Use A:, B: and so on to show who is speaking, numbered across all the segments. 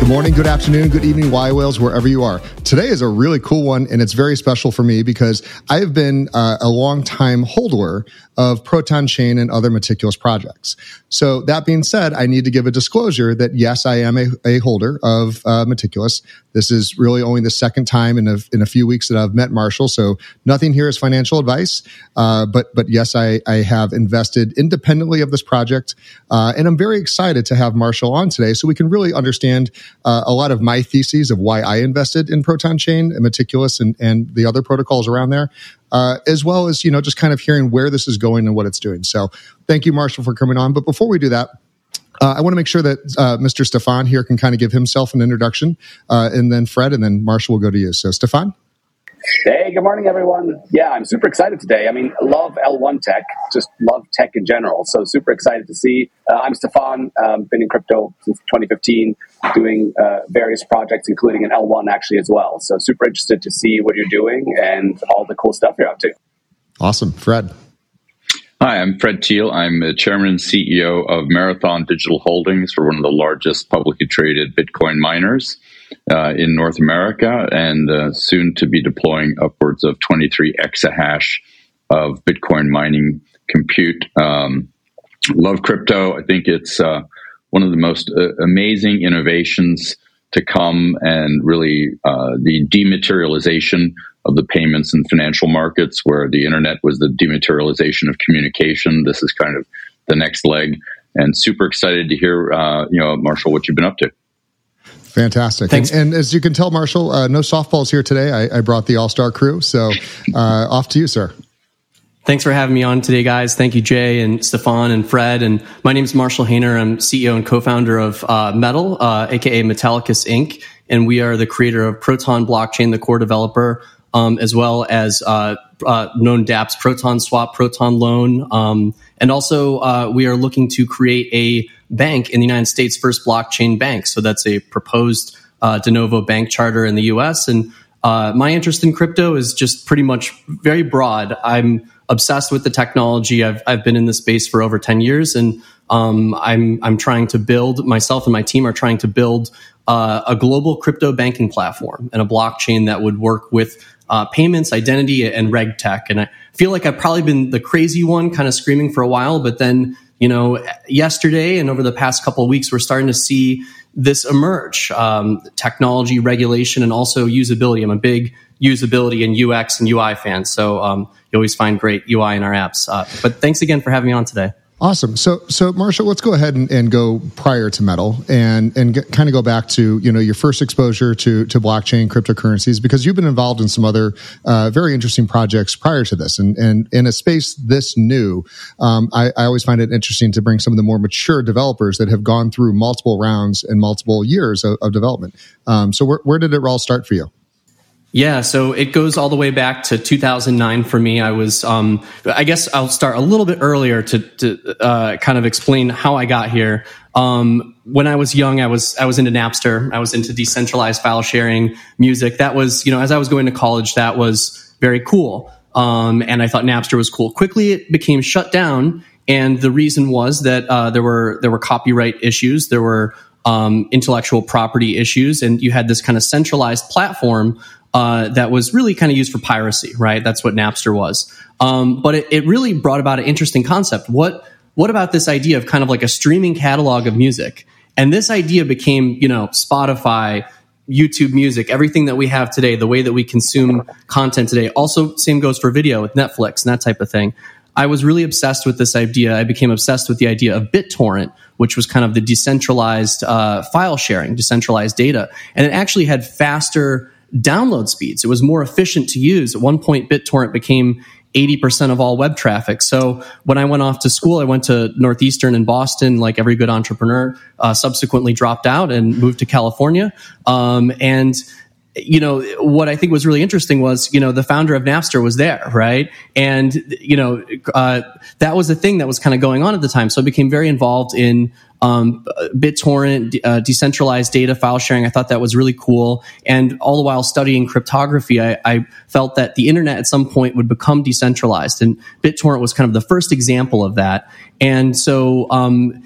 A: Good morning, good afternoon, good evening, Y Whales, wherever you are. Today is a really cool one, and it's very special for me because I have been uh, a long time holder of Proton Chain and other meticulous projects. So that being said, I need to give a disclosure that yes, I am a, a holder of uh, meticulous. This is really only the second time in a, in a few weeks that I've met Marshall. So nothing here is financial advice. Uh, but, but yes, I, I have invested independently of this project. Uh, and I'm very excited to have Marshall on today so we can really understand uh, a lot of my theses of why I invested in Proton Chain and meticulous and, and the other protocols around there uh, as well as you know just kind of hearing where this is going and what it's doing. So thank you, Marshall, for coming on. But before we do that. Uh, I want to make sure that uh, Mr. Stefan here can kind of give himself an introduction, uh, and then Fred, and then Marshall will go to you. So, Stefan.
B: Hey, good morning, everyone. Yeah, I'm super excited today. I mean, love L1 tech, just love tech in general. So, super excited to see. Uh, I'm Stefan, um, been in crypto since 2015, doing uh, various projects, including an L1 actually as well. So, super interested to see what you're doing and all the cool stuff you're up to.
A: Awesome. Fred.
C: Hi, I'm Fred Thiel. I'm the chairman and CEO of Marathon Digital Holdings for one of the largest publicly traded Bitcoin miners uh, in North America and uh, soon to be deploying upwards of 23 exahash of Bitcoin mining compute. Um, love crypto. I think it's uh, one of the most uh, amazing innovations to come and really uh, the dematerialization of the payments and financial markets where the internet was the dematerialization of communication. This is kind of the next leg and super excited to hear, uh, you know, Marshall, what you've been up to.
A: Fantastic. Thanks. And, and, as you can tell, Marshall, uh, no softballs here today. I, I brought the all star crew. So uh, off to you, sir.
D: Thanks for having me on today, guys. Thank you, Jay and Stefan and Fred. And my name is Marshall Hayner. I'm CEO and co-founder of uh, Metal, uh, aka Metallicus Inc. And we are the creator of Proton Blockchain, the core developer, um, as well as uh, uh known dApps Proton Swap, Proton Loan. Um, and also, uh, we are looking to create a bank in the United States, first blockchain bank. So that's a proposed uh, de novo bank charter in the US. And uh, my interest in crypto is just pretty much very broad. I'm obsessed with the technology. I've, I've been in this space for over 10 years and um, I'm, I'm trying to build, myself and my team are trying to build uh, a global crypto banking platform and a blockchain that would work with uh, payments, identity, and reg tech. And I feel like I've probably been the crazy one kind of screaming for a while, but then you know, yesterday and over the past couple of weeks, we're starting to see this emerge um, technology, regulation, and also usability. I'm a big usability and UX and UI fan, so um, you always find great UI in our apps. Uh, but thanks again for having me on today.
A: Awesome. So, so Marshall, let's go ahead and, and go prior to metal and and get, kind of go back to you know your first exposure to to blockchain cryptocurrencies because you've been involved in some other uh, very interesting projects prior to this and and in a space this new, um, I, I always find it interesting to bring some of the more mature developers that have gone through multiple rounds and multiple years of, of development. Um, so, where, where did it all start for you?
D: Yeah, so it goes all the way back to 2009 for me. I was, um, I guess I'll start a little bit earlier to, to uh, kind of explain how I got here. Um, when I was young, I was I was into Napster. I was into decentralized file sharing, music. That was, you know, as I was going to college, that was very cool. Um, and I thought Napster was cool. Quickly, it became shut down, and the reason was that uh, there were there were copyright issues, there were um, intellectual property issues, and you had this kind of centralized platform uh, that was really kind of used for piracy, right? That's what Napster was. Um, but it, it, really brought about an interesting concept. What what about this idea of kind of like a streaming catalog of music? And this idea became, you know, Spotify, YouTube Music, everything that we have today, the way that we consume content today. Also, same goes for video with Netflix and that type of thing. I was really obsessed with this idea. I became obsessed with the idea of BitTorrent, which was kind of the decentralized uh, file sharing, decentralized data, and it actually had faster download speeds. It was more efficient to use. At one point, BitTorrent became 80% of all web traffic. So when I went off to school, I went to Northeastern in Boston, like every good entrepreneur, uh, subsequently dropped out and moved to California. Um, and you know what I think was really interesting was you know the founder of Napster was there, right? And you know uh, that was a thing that was kind of going on at the time. So I became very involved in um, BitTorrent, uh, decentralized data file sharing. I thought that was really cool. And all the while studying cryptography, I, I, felt that the internet at some point would become decentralized. And BitTorrent was kind of the first example of that. And so, um,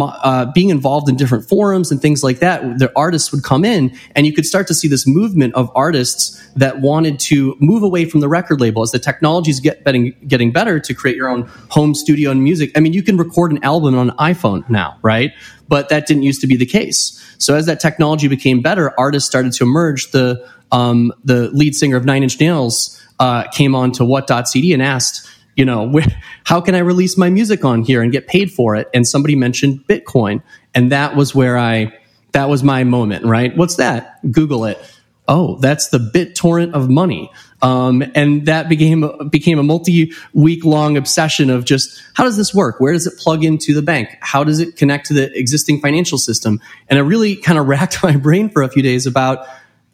D: uh, being involved in different forums and things like that, the artists would come in and you could start to see this movement of artists that wanted to move away from the record label as the technologies get getting, getting better to create your own home studio and music. I mean, you can record an album on an iPhone now, right? But that didn't used to be the case. So as that technology became better, artists started to emerge. The, um, the lead singer of Nine Inch Nails, uh, came on to what.cd and asked, you know, how can I release my music on here and get paid for it? And somebody mentioned Bitcoin. And that was where I, that was my moment, right? What's that? Google it. Oh, that's the BitTorrent of money. Um, and that became became a multi week long obsession of just how does this work? Where does it plug into the bank? How does it connect to the existing financial system? And I really kind of racked my brain for a few days about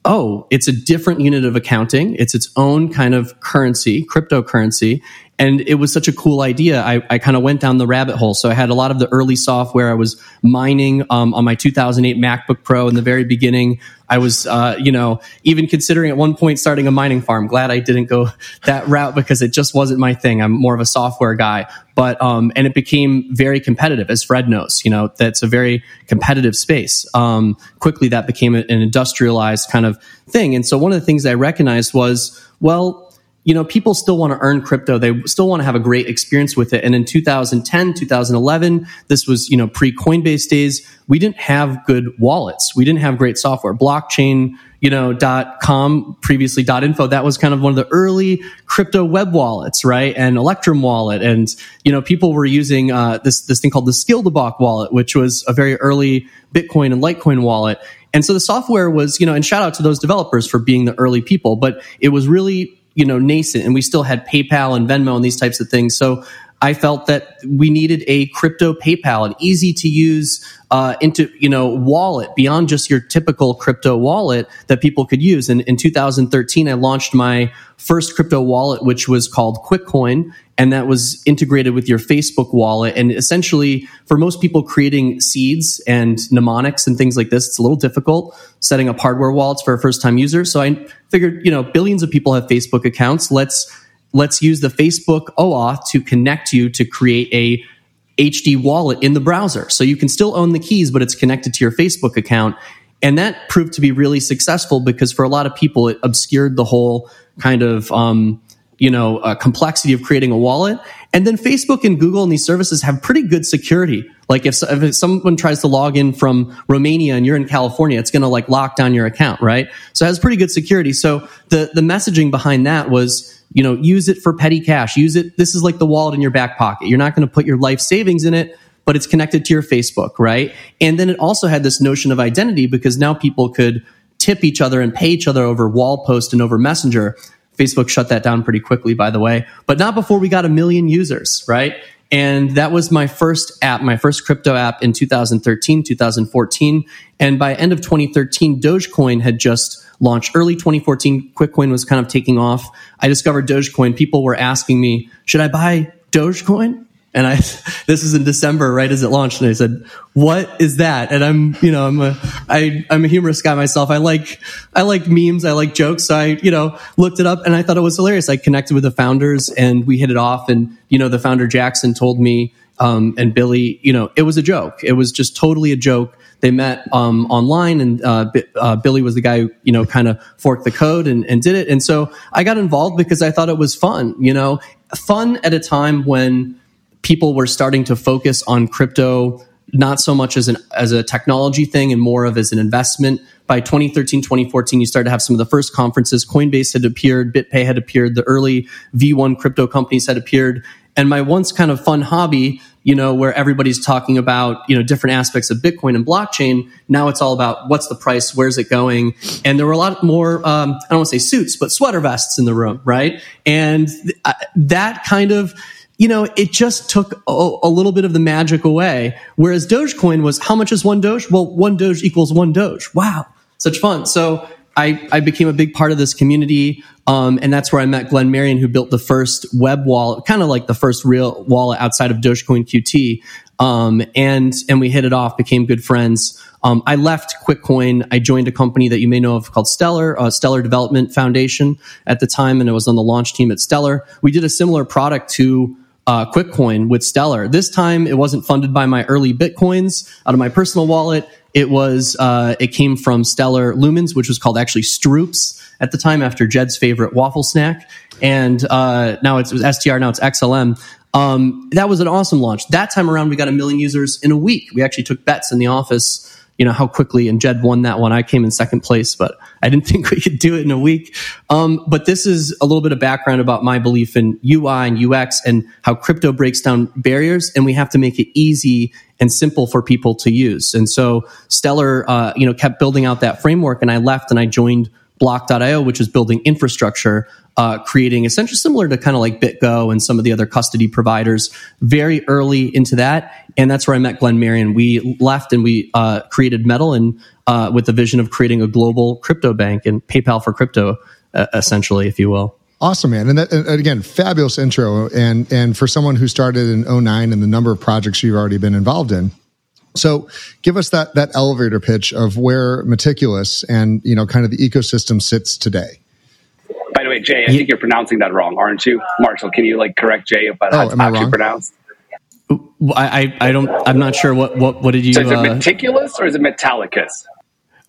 D: oh, it's a different unit of accounting. It's its own kind of currency, cryptocurrency. And it was such a cool idea. I, I kind of went down the rabbit hole. So I had a lot of the early software. I was mining um, on my 2008 MacBook Pro in the very beginning. I was, uh, you know, even considering at one point starting a mining farm. Glad I didn't go that route because it just wasn't my thing. I'm more of a software guy. But um, and it became very competitive, as Fred knows. You know, that's a very competitive space. Um, quickly, that became an industrialized kind of thing. And so one of the things I recognized was, well you know, people still want to earn crypto. They still want to have a great experience with it. And in 2010, 2011, this was, you know, pre Coinbase days. We didn't have good wallets. We didn't have great software. Blockchain, you know, dot com, previously dot info. That was kind of one of the early crypto web wallets, right? And Electrum wallet. And, you know, people were using, uh, this, this thing called the Skilderbock wallet, which was a very early Bitcoin and Litecoin wallet. And so the software was, you know, and shout out to those developers for being the early people, but it was really you know nascent and we still had PayPal and Venmo and these types of things. So I felt that we needed a crypto PayPal, an easy to use uh, into you know wallet beyond just your typical crypto wallet that people could use. And in 2013, I launched my first crypto wallet, which was called QuickCoin, and that was integrated with your Facebook wallet. And essentially, for most people creating seeds and mnemonics and things like this, it's a little difficult setting up hardware wallets for a first time user. So I figured, you know, billions of people have Facebook accounts. Let's let's use the Facebook OAuth to connect you to create a HD wallet in the browser. So you can still own the keys, but it's connected to your Facebook account. And that proved to be really successful because for a lot of people, it obscured the whole kind of, um, you know, uh, complexity of creating a wallet. And then Facebook and Google and these services have pretty good security. Like if, if someone tries to log in from Romania and you're in California, it's going to like lock down your account, right? So it has pretty good security. So the, the messaging behind that was, you know, use it for petty cash. Use it. This is like the wallet in your back pocket. You're not going to put your life savings in it, but it's connected to your Facebook, right? And then it also had this notion of identity because now people could tip each other and pay each other over wall post and over messenger. Facebook shut that down pretty quickly, by the way, but not before we got a million users, right? And that was my first app, my first crypto app in 2013, 2014. And by end of 2013, Dogecoin had just launched. Early 2014, QuickCoin was kind of taking off. I discovered Dogecoin. People were asking me, should I buy Dogecoin? And I, this is in December, right as it launched. And I said, what is that? And I'm, you know, I'm a, I, I'm a humorous guy myself. I like, I like memes. I like jokes. So I, you know, looked it up and I thought it was hilarious. I connected with the founders and we hit it off. And, you know, the founder Jackson told me, um, and Billy, you know, it was a joke. It was just totally a joke. They met um, online, and uh, uh, Billy was the guy who you know kind of forked the code and, and did it. And so I got involved because I thought it was fun. You know, fun at a time when people were starting to focus on crypto not so much as an as a technology thing and more of as an investment. By 2013, 2014, you started to have some of the first conferences. Coinbase had appeared, BitPay had appeared, the early V1 crypto companies had appeared, And my once kind of fun hobby, you know, where everybody's talking about, you know, different aspects of Bitcoin and blockchain. Now it's all about what's the price, where's it going? And there were a lot more, um, I don't want to say suits, but sweater vests in the room, right? And th- that kind of, you know, it just took a, a, little bit of the magic away. Whereas Dogecoin was, how much is one Doge? Well, one Doge equals one Doge. Wow. Such fun. So I, I became a big part of this community. Um, and that's where I met Glenn Marien, who built the first web wallet, kind of like the first real wallet outside of Dogecoin QT. Um, and, and we hit it off, became good friends. Um, I left QuickCoin. I joined a company that you may know of called Stellar, uh, Stellar Development Foundation at the time, and I was on the launch team at Stellar. We did a similar product to uh, QuickCoin with Stellar. This time, it wasn't funded by my early bitcoins out of my personal wallet. It was uh, it came from Stellar Lumens, which was called actually Stroops at the time after Jed's favorite waffle snack, and uh, now it's, it STR. Now it's XLM. Um, that was an awesome launch. That time around, we got a million users in a week. We actually took bets in the office you know, how quickly, and Jed won that one. I came in second place, but I didn't think we could do it in a week. Um, but this is a little bit of background about my belief in UI and UX and how crypto breaks down barriers, and we have to make it easy and simple for people to use. And so Stellar, uh, you know, kept building out that framework, and I left and I joined Block.io, which is building infrastructure, uh, creating essentially similar to kind of like BitGo and some of the other custody providers. Very early into that, and that's where I met Glenn Marien. We left and we uh, created Metal, and uh, with the vision of creating a global crypto bank and PayPal for crypto, uh, essentially, if you will.
A: Awesome, man. And, that, and, again, fabulous intro. And, and for someone who started in 09 and the number of projects you've already been involved in, so give us that that elevator pitch of where Meticulous and you know kind of the ecosystem sits today.
B: By the way, Jay, I think you're pronouncing that wrong, aren't you? Marshall, can you like correct Jay about how oh, it's actually pronounced?
D: I, I don't I'm not sure what what what did you
B: so is it uh, meticulous or is it metallicus?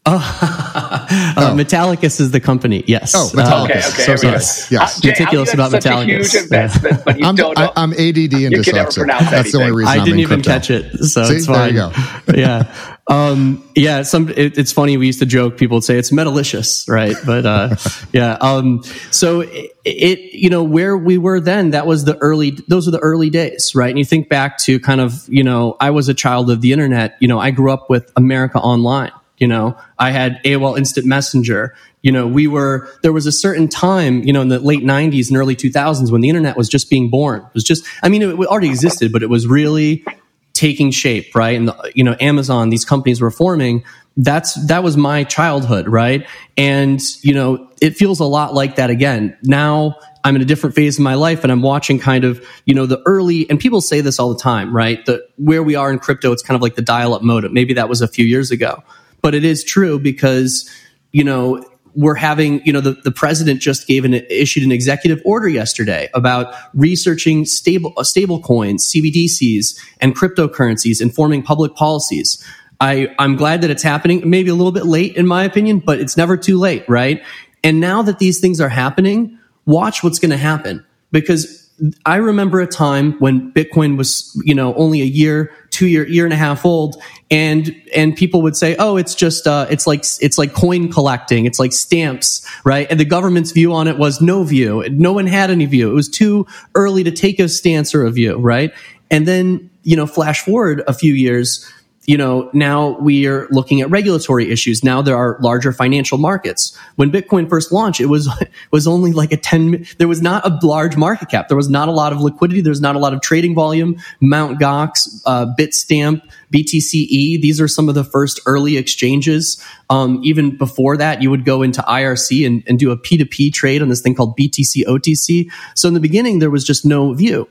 D: Oh, uh, oh. Metallicus is the company. Yes.
A: Oh, Metallicus. okay, okay.
D: So sorry. Yes. yes. Uh, Jay,
A: Meticulous
D: about Metallicus.
B: huge investment, but you I'm, don't.
A: I'm ADD and dyslexic. That's anything. the only reason
D: I
A: I'm
D: didn't even
A: crypto.
D: catch it, so
A: See?
D: it's fine.
A: There you
D: go. yeah. Um, yeah. Some. It, it's funny. We used to joke. People would say it's metalicious, right? But uh, yeah. Um, so it, it, you know, where we were then, that was the early. Those were the early days, right? And you think back to kind of, you know, I was a child of the internet. You know, I grew up with America Online you know, I had AOL Instant Messenger. You know, we were, there was a certain time, you know, in the late 90s and early 2000s when the internet was just being born. It was just, I mean, it already existed, but it was really taking shape, right? And, the, you know, Amazon, these companies were forming. That's, that was my childhood, right? And, you know, it feels a lot like that again. Now, I'm in a different phase of my life and I'm watching kind of, you know, the early, and people say this all the time, right? The, where we are in crypto, it's kind of like the dial up modem. Maybe that was a few years ago but it is true because, you know, we're having, you know, the, the president just gave an issued an executive order yesterday about researching stable uh, stable coins, CBDCs, and cryptocurrencies, informing public policies. I, I'm glad that it's happening. Maybe a little bit late, in my opinion, but it's never too late, right? And now that these things are happening, watch what's going to happen because I remember a time when Bitcoin was, you know, only a year, two year, year and a half old, and and people would say, "Oh, it's just, uh, it's like it's like coin collecting, it's like stamps, right?" And the government's view on it was no view. No one had any view. It was too early to take a stance or a view, right? And then, you know, flash forward a few years you know, now we are looking at regulatory issues. Now there are larger financial markets. When Bitcoin first launched, it was was only like a 10 there was not a large market cap. There was not a lot of liquidity, there's not a lot of trading volume. Mount Gox, uh, Bitstamp, BTCE, these are some of the first early exchanges. Um, even before that, you would go into IRC and, and do a P2P trade on this thing called BTC OTC. So in the beginning, there was just no view.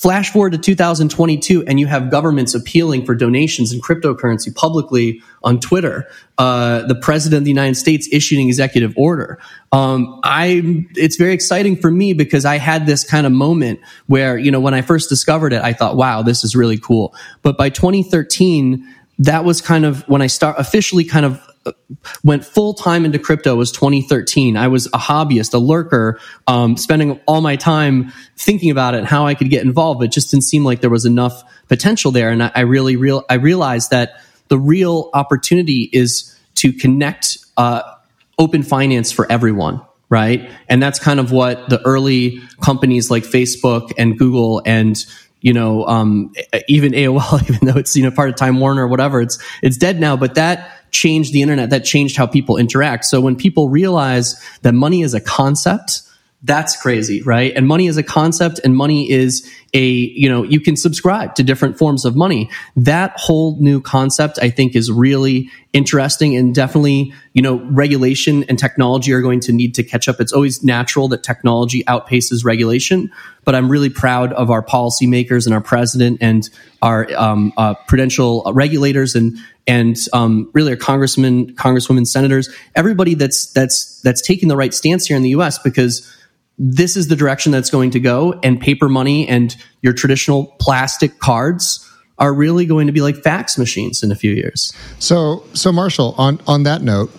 D: Flash forward to 2022, and you have governments appealing for donations in cryptocurrency publicly on Twitter. Uh, the president of the United States issued an executive order. Um, I, it's very exciting for me because I had this kind of moment where, you know, when I first discovered it, I thought, wow, this is really cool. But by 2013, that was kind of when I start officially kind of went full time into crypto was 2013. I was a hobbyist, a lurker, um, spending all my time thinking about it and how I could get involved. It just didn't seem like there was enough potential there. And I, I really real I realized that the real opportunity is to connect uh, open finance for everyone right? And that's kind of what the early companies like Facebook and Google and you know, um, even AOL, even though it's you know part of Time Warner or whatever, it's it's dead now. But that changed the internet. That changed how people interact. So when people realize that money is a concept that's crazy, right? And money is a concept and money is a, you know, you can subscribe to different forms of money. That whole new concept, I think, is really interesting and definitely, you know, regulation and technology are going to need to catch up. It's always natural that technology outpaces regulation, but I'm really proud of our policymakers and our president and our um, uh, prudential regulators and and um, really our congressmen, congresswomen, senators, everybody that's that's that's taking the right stance here in the U.S. because this is the direction that's going to go and paper money and your traditional plastic cards are really going to be like fax machines in a few years.
A: So, so Marshall, on on that note,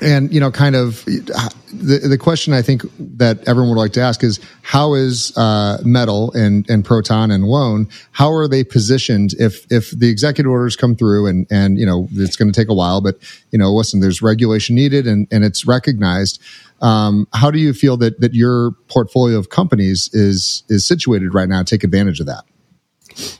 A: and you know, kind of the the question I think that everyone would like to ask is how is uh, Metal and and Proton and Loan how are they positioned if if the executive orders come through and and you know it's going to take a while, but you know, listen, there's regulation needed and and it's recognized. Um, how do you feel that that your portfolio of companies is is situated right now take advantage of that?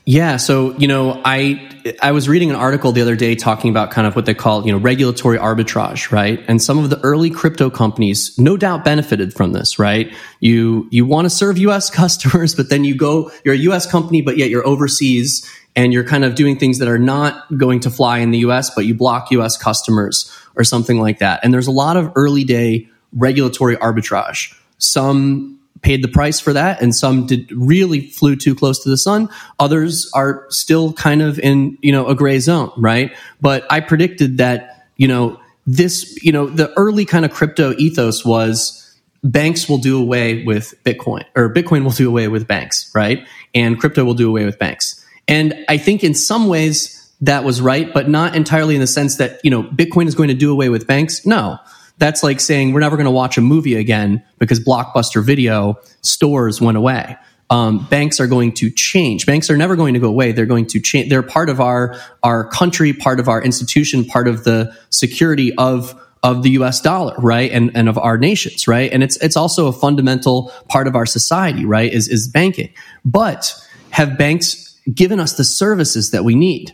D: Yeah, so you know, I I was reading an article the other day talking about kind of what they call you know regulatory arbitrage, right? And some of the early crypto companies, no doubt, benefited from this, right? You you want to serve U.S. customers, but then you go, you're a U.S. company, but yet you're overseas, and you're kind of doing things that are not going to fly in the U.S., but you block U.S. customers or something like that. And there's a lot of early day regulatory arbitrage. Some paid the price for that and some did really flew too close to the sun. Others are still kind of in, you know, a gray zone, right? But I predicted that, you know, this, you know, the early kind of crypto ethos was banks will do away with Bitcoin or Bitcoin will do away with banks, right? And crypto will do away with banks. And I think in some ways that was right, but not entirely in the sense that, you know, Bitcoin is going to do away with banks. No that's like saying we're never going to watch a movie again because Blockbuster Video stores went away. Um, banks are going to change. Banks are never going to go away. They're going to change. They're part of our our country, part of our institution, part of the security of of the U.S. dollar, right, and and of our nations, right. And it's it's also a fundamental part of our society, right. Is is banking. But have banks given us the services that we need?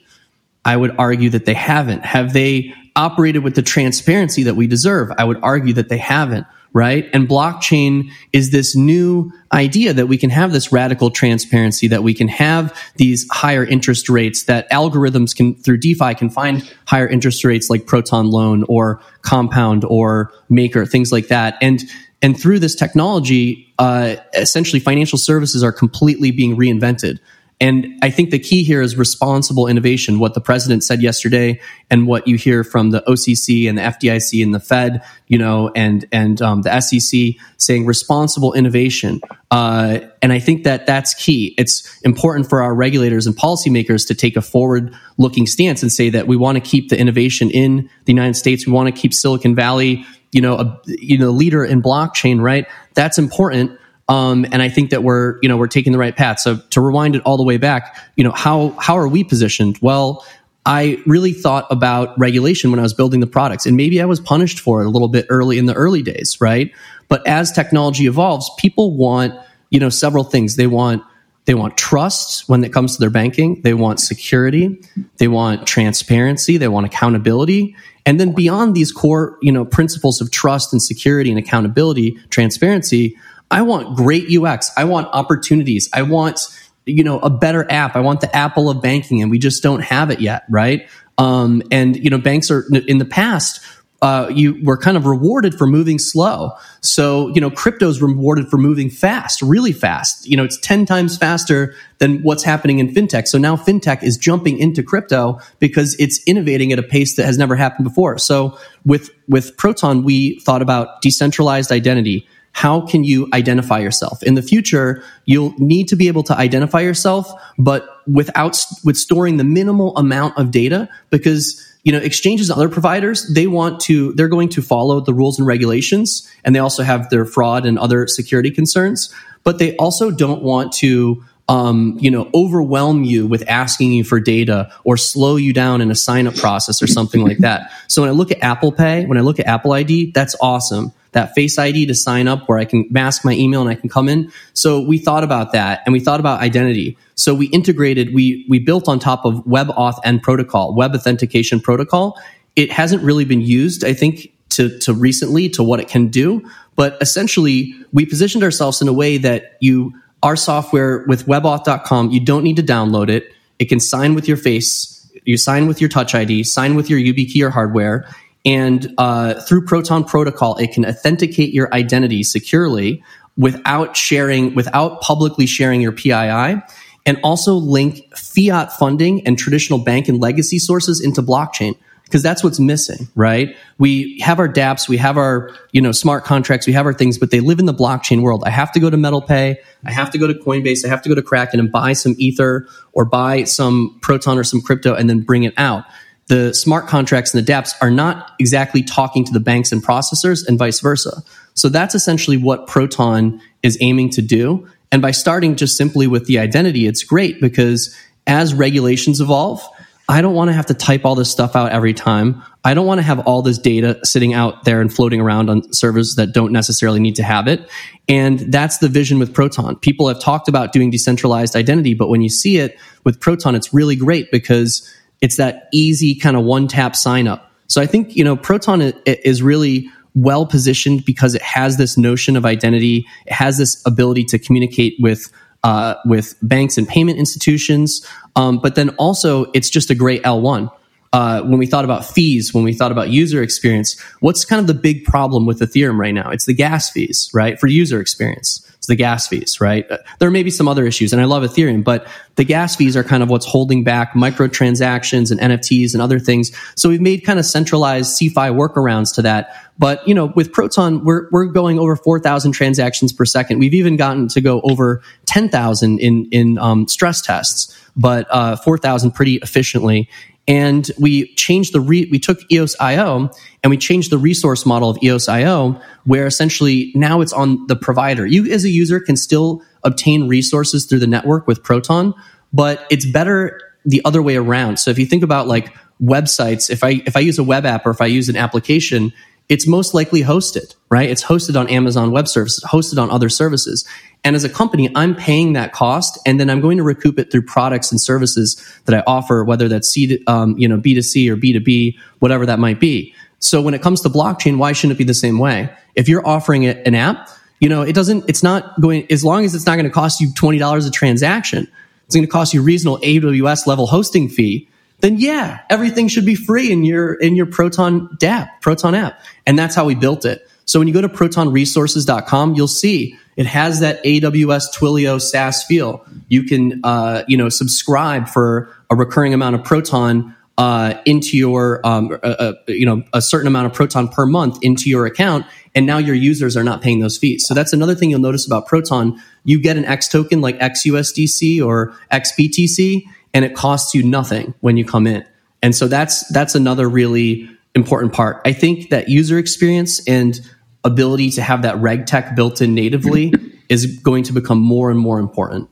D: I would argue that they haven't. Have they operated with the transparency that we deserve? I would argue that they haven't, right? And blockchain is this new idea that we can have this radical transparency, that we can have these higher interest rates, that algorithms can, through DeFi, can find higher interest rates like Proton Loan or Compound or Maker, things like that. And and through this technology, uh, essentially financial services are completely being reinvented. And I think the key here is responsible innovation, what the president said yesterday and what you hear from the OCC and the FDIC and the Fed, you know, and, and um, the SEC saying responsible innovation. Uh, and I think that that's key. It's important for our regulators and policymakers to take a forward looking stance and say that we want to keep the innovation in the United States. We want to keep Silicon Valley, you know, a, you know, leader in blockchain, right? That's important um, and I think that we're, you know, we're taking the right path. So to rewind it all the way back, you know, how, how are we positioned? Well, I really thought about regulation when I was building the products and maybe I was punished for it a little bit early in the early days, right? But as technology evolves, people want, you know, several things. They want, they want trust when it comes to their banking. They want security. They want transparency. They want accountability. And then beyond these core, you know, principles of trust and security and accountability, transparency, I want great UX. I want opportunities. I want, you know, a better app. I want the Apple of banking and we just don't have it yet. Right. Um, and, you know, banks are in the past, uh, you were kind of rewarded for moving slow. So, you know, crypto's rewarded for moving fast, really fast. You know, it's 10 times faster than what's happening in fintech. So now fintech is jumping into crypto because it's innovating at a pace that has never happened before. So with, with Proton, we thought about decentralized identity how can you identify yourself? In the future you'll need to be able to identify yourself but without with storing the minimal amount of data because you know exchanges and other providers they want to they're going to follow the rules and regulations and they also have their fraud and other security concerns but they also don't want to um, you know, overwhelm you with asking you for data or slow you down in a sign up process or something like that. So when I look at Apple Pay, when I look at Apple ID, that's awesome. That Face ID to sign up where I can mask my email and I can come in. So we thought about that and we thought about identity. So we integrated, we, we built on top of WebAuthn protocol, web authentication protocol. It hasn't really been used, I think, to, to recently to what it can do. But essentially, we positioned ourselves in a way that you our software with webauth.com, you don't need to download it. It can sign with your face. You sign with your touch ID, sign with your YubiKey or hardware. And uh, through Proton Protocol, it can authenticate your identity securely without sharing, without publicly sharing your PII, and also link fiat funding and traditional bank and legacy sources into blockchain because that's what's missing, right? We have our dApps, we have our, you know, smart contracts, we have our things, but they live in the blockchain world. I have to go to MetalPay, I have to go to Coinbase, I have to go to Kraken and buy some Ether or buy some Proton or some crypto and then bring it out. The smart contracts and the dApps are not exactly talking to the banks and processors and vice versa. So that's essentially what Proton is aiming to do. And by starting just simply with the identity, it's great because as regulations evolve, I don't want to have to type all this stuff out every time. I don't want to have all this data sitting out there and floating around on servers that don't necessarily need to have it. And that's the vision with Proton. People have talked about doing decentralized identity, but when you see it with Proton, it's really great because it's that easy kind of one tap sign up. So I think, you know, Proton is really well positioned because it has this notion of identity. It has this ability to communicate with uh, with banks and payment institutions. Um, but then also, it's just a great L1. Uh, when we thought about fees, when we thought about user experience, what's kind of the big problem with Ethereum right now? It's the gas fees, right? For user experience the gas fees, right? Uh, there may be some other issues, and I love Ethereum, but the gas fees are kind of what's holding back microtransactions and NFTs and other things. So we've made kind of centralized CeFi workarounds to that. But you know, with Proton, we're we're going over four thousand transactions per second. We've even gotten to go over ten thousand in in um, stress tests, but uh, four thousand pretty efficiently and we changed the re- we took EOS IO and we changed the resource model of EOS IO where essentially now it's on the provider. You as a user can still obtain resources through the network with Proton, but it's better the other way around. So if you think about like websites, if I if I use a web app or if I use an application, it's most likely hosted, right? It's hosted on Amazon Web Services, hosted on other services. And as a company, I'm paying that cost, and then I'm going to recoup it through products and services that I offer, whether that's C, um, you know, B2C or B2B, whatever that might be. So when it comes to blockchain, why shouldn't it be the same way? If you're offering it an app, you know, it doesn't, it's not going, as long as it's not going to cost you $20 a transaction, it's going to cost you reasonable AWS level hosting fee then yeah, everything should be free in your in your Proton dApp, Proton app. And that's how we built it. So when you go to protonresources.com, you'll see it has that AWS Twilio SaaS feel. You can uh, you know subscribe for a recurring amount of Proton uh, into your um, you know a certain amount of Proton per month into your account, and now your users are not paying those fees. So that's another thing you'll notice about Proton. You get an X token like XUSDC or XBTC and it costs you nothing when you come in. And so that's that's another really important part. I think that user experience and ability to have that reg tech built in natively is going to become more and more important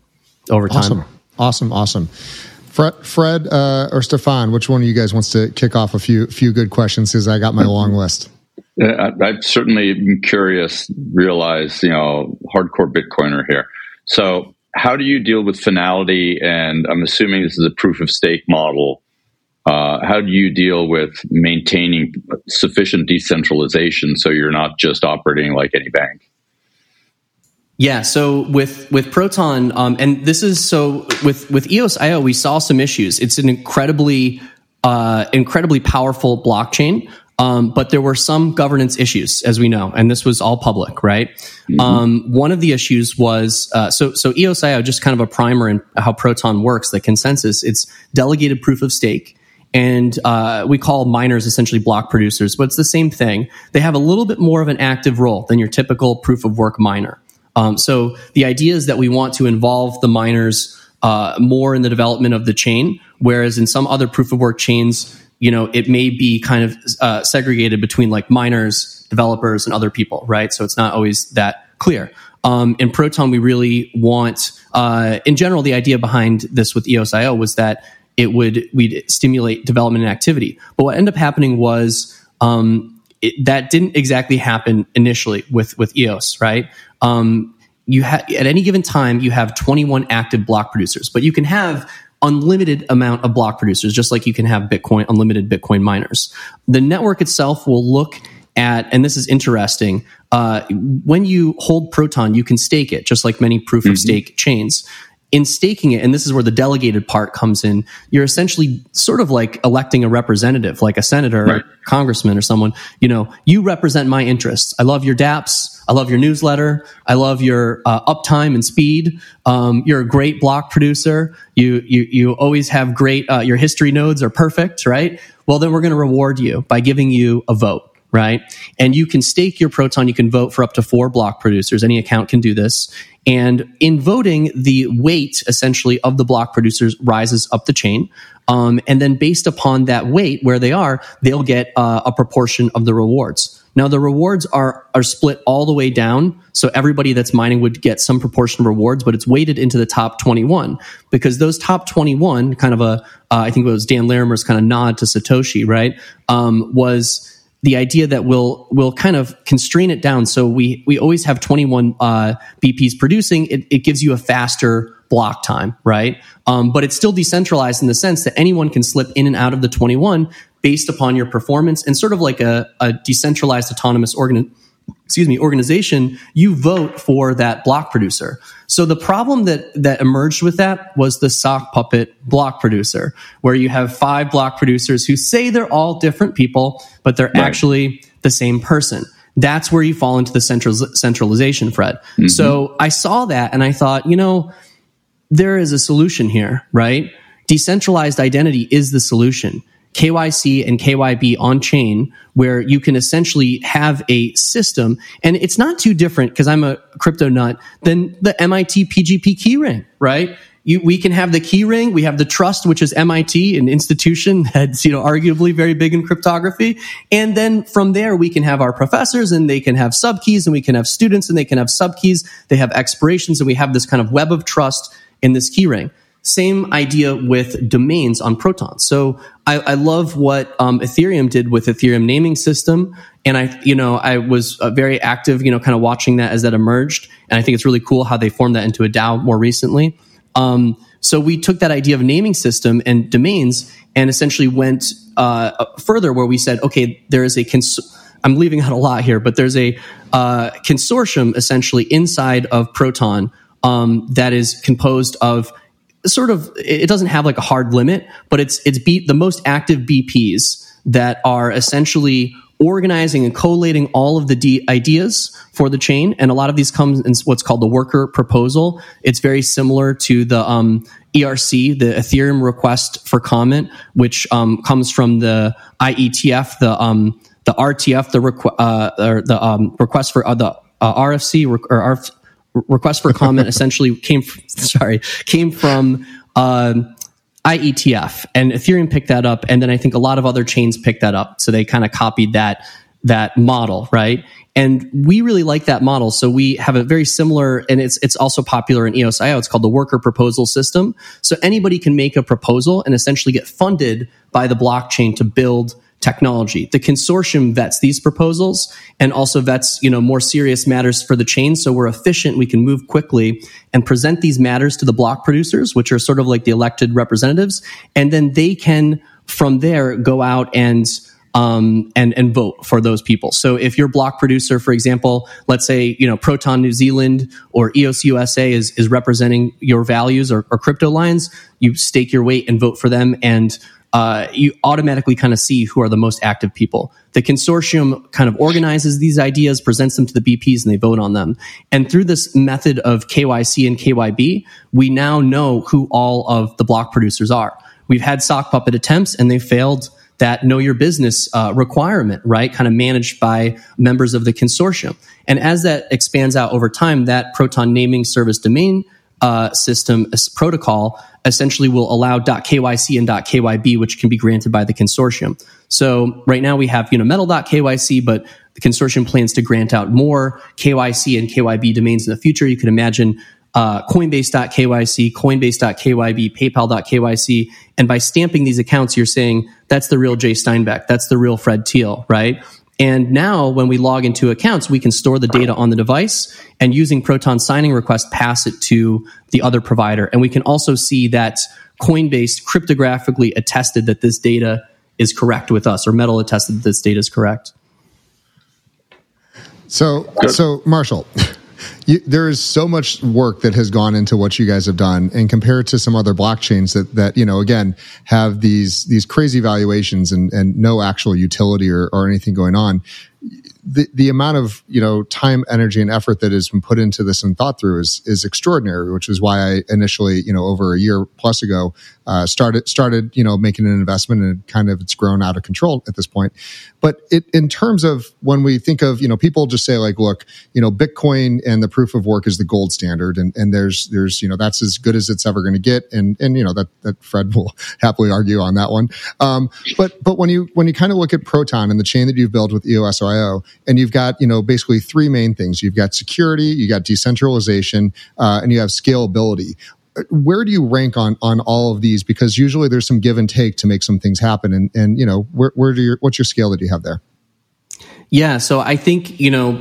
D: over time.
A: Awesome, awesome, awesome. Fred, Fred uh, or Stefan, which one of you guys wants to kick off a few few good questions? Because I got my long list.
C: I, I've certainly been curious. Realize you know, hardcore Bitcoiner here. So how do you deal with finality? And I'm assuming this is a proof of stake model. Uh, how do you deal with maintaining sufficient decentralization so you're not just operating like any bank?
D: Yeah, so with with Proton, um, and this is so with with EOS IO, we saw some issues. It's an incredibly uh, incredibly powerful blockchain, um, but there were some governance issues, as we know, and this was all public, right? Mm-hmm. Um, one of the issues was uh, so so EOSIO, just kind of a primer in how Proton works. The consensus, it's delegated proof of stake, and uh, we call miners essentially block producers, but it's the same thing. They have a little bit more of an active role than your typical proof of work miner. Um, so the idea is that we want to involve the miners uh, more in the development of the chain, whereas in some other proof of work chains you know, it may be kind of uh, segregated between like miners, developers, and other people, right? So it's not always that clear. Um, in Proton, we really want, uh, in general, the idea behind this with EOS.io was that it would we'd stimulate development and activity. But what ended up happening was um, it, that didn't exactly happen initially with with EOS, right? Um, you ha- at any given time you have 21 active block producers, but you can have unlimited amount of block producers, just like you can have Bitcoin unlimited Bitcoin miners. The network itself will look at, and this is interesting. Uh, when you hold Proton, you can stake it, just like many proof of mm-hmm. stake chains in staking it, and this is where the delegated part comes in, you're essentially sort of like electing a representative, like a senator right. or congressman or someone. You know, you represent my interests. I love your dApps. I love your newsletter. I love your uh, uptime and speed. Um, you're a great block producer. You you you always have great. Uh, your history nodes are perfect, right? Well, then we're going to reward you by giving you a vote right? And you can stake your Proton. You can vote for up to four block producers. Any account can do this. And in voting, the weight essentially of the block producers rises up the chain. Um, and then based upon that weight, where they are, they'll get uh, a proportion of the rewards. Now the rewards are are split all the way down, so everybody that's mining would get some proportion of rewards, but it's weighted into the top 21 because those top 21, kind of a, uh, I think it was Dan Larimer's kind of nod to Satoshi, right? Um, was the idea that we'll we'll kind of constrain it down so we we always have 21 uh, BPs producing. It, it, gives you a faster block time, right? Um, but it's still decentralized in the sense that anyone can slip in and out of the 21 based upon your performance and sort of like a, a decentralized autonomous organ excuse me organization you vote for that block producer. So the problem that that emerged with that was the sock puppet block producer where you have five block producers who say they're all different people but they're right. actually the same person. That's where you fall into the central, centralization fred mm-hmm. so i saw that and i thought you know there is a solution here right? Decentralized identity is the solution KYC and KYB on chain where you can essentially have a system. And it's not too different because I'm a crypto nut than the MIT PGP keyring, right? You, we can have the keyring. We have the trust, which is MIT, an institution that's, you know, arguably very big in cryptography. And then from there, we can have our professors and they can have subkeys and we can have students and they can have subkeys. They have expirations and we have this kind of web of trust in this keyring. Same idea with domains on Proton. So I, I love what um, Ethereum did with Ethereum naming system, and I, you know, I was uh, very active, you know, kind of watching that as that emerged, and I think it's really cool how they formed that into a DAO more recently. Um, so we took that idea of naming system and domains and essentially went uh, further, where we said, okay, there is a cons- I'm leaving out a lot here, but there's a uh, consortium essentially inside of Proton um, that is composed of sort of it doesn't have like a hard limit, but it's it's beat the most active BPs that are essentially organizing and collating all of the ideas for the chain. And a lot of these come in what's called the worker proposal. It's very similar to the um, ERC, the Ethereum request for comment, which um, comes from the IETF, the um, the RTF, the requ- uh, or the um, request for uh, the uh, RFC or RF, request for comment essentially came from, sorry came from uh, IETF and Ethereum picked that up and then I think a lot of other chains picked that up. So they kind of copied that that model right? And we really like that model. So we have a very similar and it's it's also popular in EOSIO it's called the worker proposal system. So anybody can make a proposal and essentially get funded by the blockchain to build technology. The consortium vets these proposals and also vets, you know, more serious matters for the chain. So we're efficient. We can move quickly and present these matters to the block producers, which are sort of like the elected representatives. And then they can from there go out and um, and and vote for those people. So if your block producer, for example, let's say you know Proton New Zealand or EOS USA is is representing your values or, or crypto lines, you stake your weight and vote for them, and uh, you automatically kind of see who are the most active people. The consortium kind of organizes these ideas, presents them to the BPs, and they vote on them. And through this method of KYC and KYB, we now know who all of the block producers are. We've had sock puppet attempts, and they failed that know your business uh, requirement, right? Kind of managed by members of the consortium. And as that expands out over time, that Proton naming service domain uh, system protocol essentially will allow .kyc and .kyb, which can be granted by the consortium. So right now we have you know metal.kyc, but the consortium plans to grant out more KYC and KYB domains in the future. You could imagine uh, Coinbase.kyc, Coinbase.kyb, PayPal.kyc. And by stamping these accounts, you're saying that's the real Jay Steinbeck. That's the real Fred Thiel, right? And now when we log into accounts, we can store the data on the device and using Proton signing request, pass it to the other provider. And we can also see that Coinbase cryptographically attested that this data is correct with us or metal attested that this data is correct.
A: So, so Marshall, you, there is so much work that has gone into what you guys have done, and compared to some other blockchains that that you know again have these these crazy valuations and and no actual utility or, or anything going on. The, the amount of you know time energy and effort that has been put into this and thought through is is extraordinary which is why i initially you know over a year plus ago uh, started started you know making an investment and kind of it's grown out of control at this point. But it in terms of when we think of you know people just say like look you know bitcoin and the proof of work is the gold standard and and there's there's you know that's as good as it's ever going to get. And and you know that that fred will happily argue on that one. Um, but but when you when you kind of look at proton and the chain that you've built with eos.io and you've got you know basically three main things. You've got security you got decentralization uh, and you have scalability where do you rank on on all of these? Because usually there's some give and take to make some things happen. And and you know where, where do your what's your scale that you have there?
D: Yeah so i think you know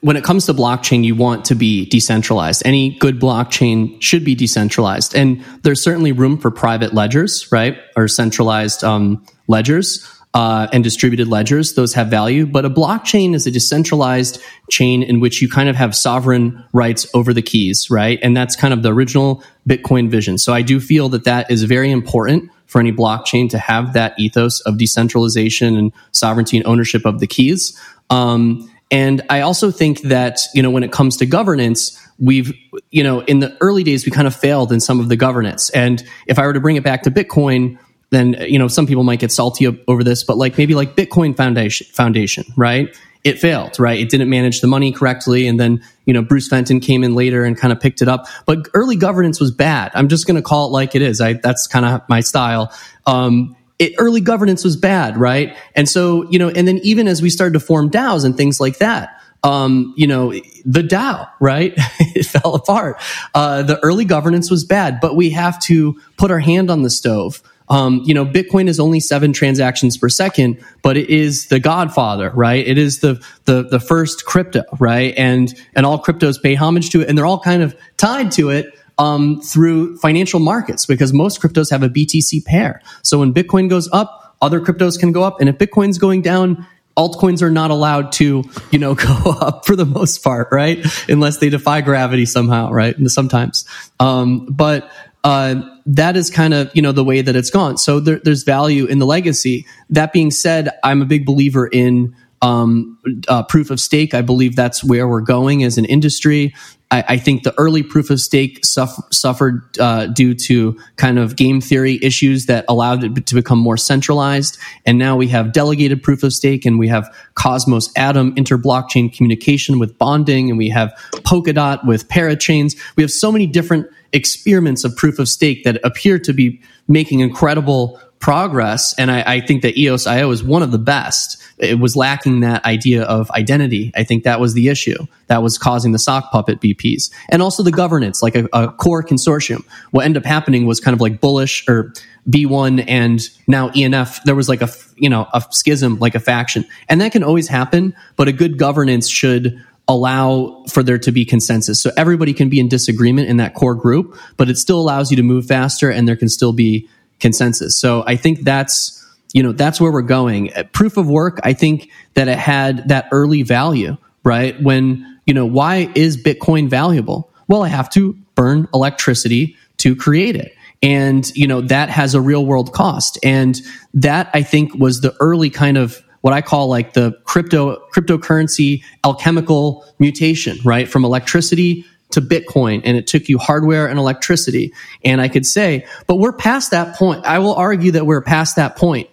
D: when it comes to blockchain you want to be decentralized. Any good blockchain should be decentralized. And there's certainly room for private ledgers right? Or centralized um, ledgers uh, and distributed ledgers. Those have value, but a blockchain is a decentralized chain in which you kind of have sovereign rights over the keys, right? And that's kind of the original Bitcoin vision. So I do feel that that is very important for any blockchain to have that ethos of decentralization and sovereignty and ownership of the keys. Um, and I also think that, you know, when it comes to governance, we've, you know, in the early days, we kind of failed in some of the governance. And if I were to bring it back to Bitcoin, then you know some people might get salty over this, but like maybe like Bitcoin Foundation, Foundation, right? It failed, right? It didn't manage the money correctly, and then you know Bruce Fenton came in later and kind of picked it up. But early governance was bad. I'm just going to call it like it is. I, that's kind of my style. Um, it, early governance was bad, right? And so you know, and then even as we started to form DAOs and things like that, um, you know, the DAO, right? it fell apart. Uh, the early governance was bad, but we have to put our hand on the stove um, you know, Bitcoin is only seven transactions per second, but it is the godfather, right? It is the, the, the first crypto, right? And, and all cryptos pay homage to it and they're all kind of tied to it. Um, through financial markets because most cryptos have a BTC pair. So when Bitcoin goes up, other cryptos can go up. And if Bitcoin's going down, altcoins are not allowed to, you know, go up for the most part, right? Unless they defy gravity somehow, right? Sometimes. Um, but, uh, that is kind of you know the way that it's gone. So there, there's value in the legacy. That being said, I'm a big believer in um, uh, proof of stake. I believe that's where we're going as an industry. I, I think the early proof of stake suffer, suffered uh, due to kind of game theory issues that allowed it to become more centralized. And now we have delegated proof of stake and we have Cosmos Atom inter blockchain communication with bonding and we have Polkadot with parachains. We have so many different experiments of proof of stake that appear to be making incredible progress. And I, I, think that EOS IO is one of the best. It was lacking that idea of identity. I think that was the issue that was causing the sock puppet BPs. And also the governance, like a, a core consortium. What ended up happening was kind of like bullish or B1 and now ENF. There was like a, you know, a schism, like a faction. And that can always happen, but a good governance should allow for there to be consensus. So everybody can be in disagreement in that core group, but it still allows you to move faster and there can still be consensus. So I think that's you know that's where we're going. Uh, proof of work, I think that it had that early value, right? When you know why is Bitcoin valuable? Well, I have to burn electricity to create it. And you know that has a real world cost. And that I think was the early kind of what I call like the crypto cryptocurrency alchemical mutation, right? From electricity to Bitcoin and it took you hardware and electricity. And I could say, but we're past that point. I will argue that we're past that point.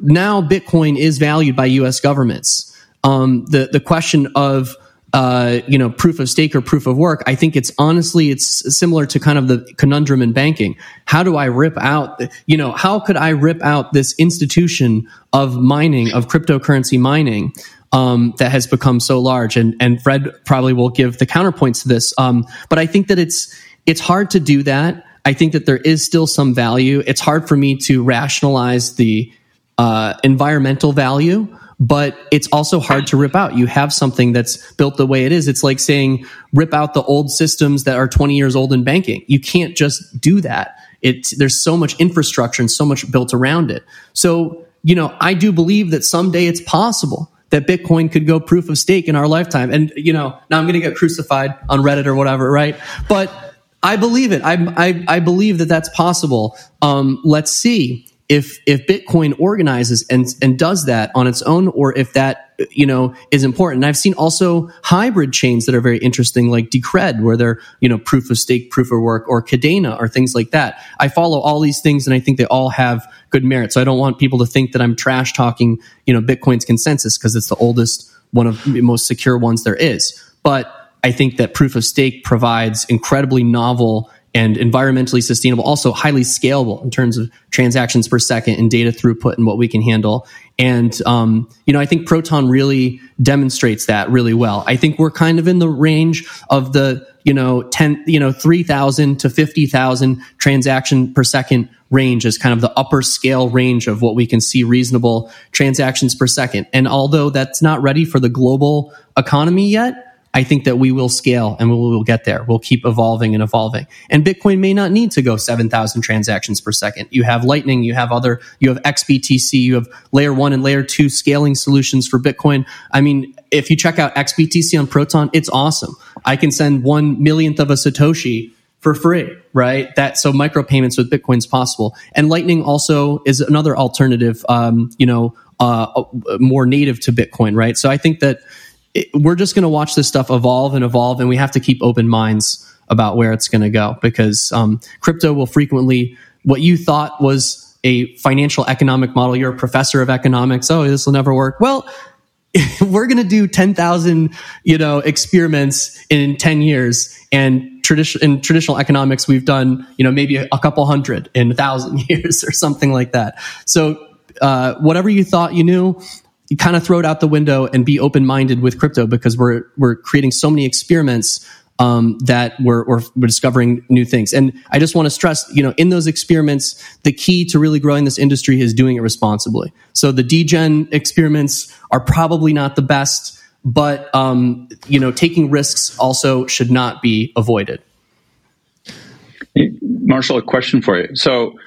D: Now Bitcoin is valued by US governments. Um, the, the question of, uh, you know, proof of stake or proof of work, I think it's honestly, it's similar to kind of the conundrum in banking. How do I rip out, you know, how could I rip out this institution of mining, of cryptocurrency mining um, that has become so large. And and Fred probably will give the counterpoints to this. Um, but I think that it's it's hard to do that. I think that there is still some value. It's hard for me to rationalize the uh, environmental value but it's also hard to rip out. You have something that's built the way it is. It's like saying rip out the old systems that are 20 years old in banking. You can't just do that. It's, there's so much infrastructure and so much built around it. So, you know, I do believe that someday it's possible that Bitcoin could go proof of stake in our lifetime. And, you know, now I'm going to get crucified on Reddit or whatever, right? But I believe it. I, I, I believe that that's possible. Um, let's see if if Bitcoin organizes and and does that on its own, or if that you know is important. And I've seen also hybrid chains that are very interesting, like Decred, where they're you know proof of stake, proof of work, or Kadena, or things like that. I follow all these things, and I think they all have good merit. So I don't want people to think that I'm trash talking you know Bitcoin's consensus because it's the oldest, one of the most secure ones there is. But I think that proof of stake provides incredibly novel and environmentally sustainable, also highly scalable in terms of transactions per second and data throughput and what we can handle. And, um, you know, I think Proton really demonstrates that really well. I think we're kind of in the range of the, you know, 10, you know, 3,000 to 50,000 transaction per second range is kind of the upper scale range of what we can see reasonable transactions per second. And although that's not ready for the global economy yet, I think that we will scale and we will get there. We'll keep evolving and evolving. And Bitcoin may not need to go 7,000 transactions per second. You have Lightning, you have other, you have XBTC, you have layer one and layer two scaling solutions for Bitcoin. I mean, if you check out XBTC on Proton, it's awesome. I can send one millionth of a Satoshi for free, right? That so micropayments with Bitcoin is possible, and Lightning also is another alternative, um, you know, uh, uh more native to Bitcoin, right? So I think that it, we're just going to watch this stuff evolve and evolve, and we have to keep open minds about where it's going to go because um, crypto will frequently what you thought was a financial economic model. You're a professor of economics. Oh, this will never work. Well, we're going to do 10,000, you know, experiments in 10 years and tradition, in traditional economics, we've done, you know, maybe a, couple hundred in a thousand years or something like that. So, uh, whatever you thought you knew, kind of throw it out the window and be open minded with crypto because we're we're creating so many experiments um, that we're, we're, we're discovering new things. And I just want to stress, you know, in those experiments, the key to really growing this industry is doing it responsibly. So the degen experiments are probably not the best, but um, you know, taking risks also should not be avoided.
C: Marshall, a question for you. So,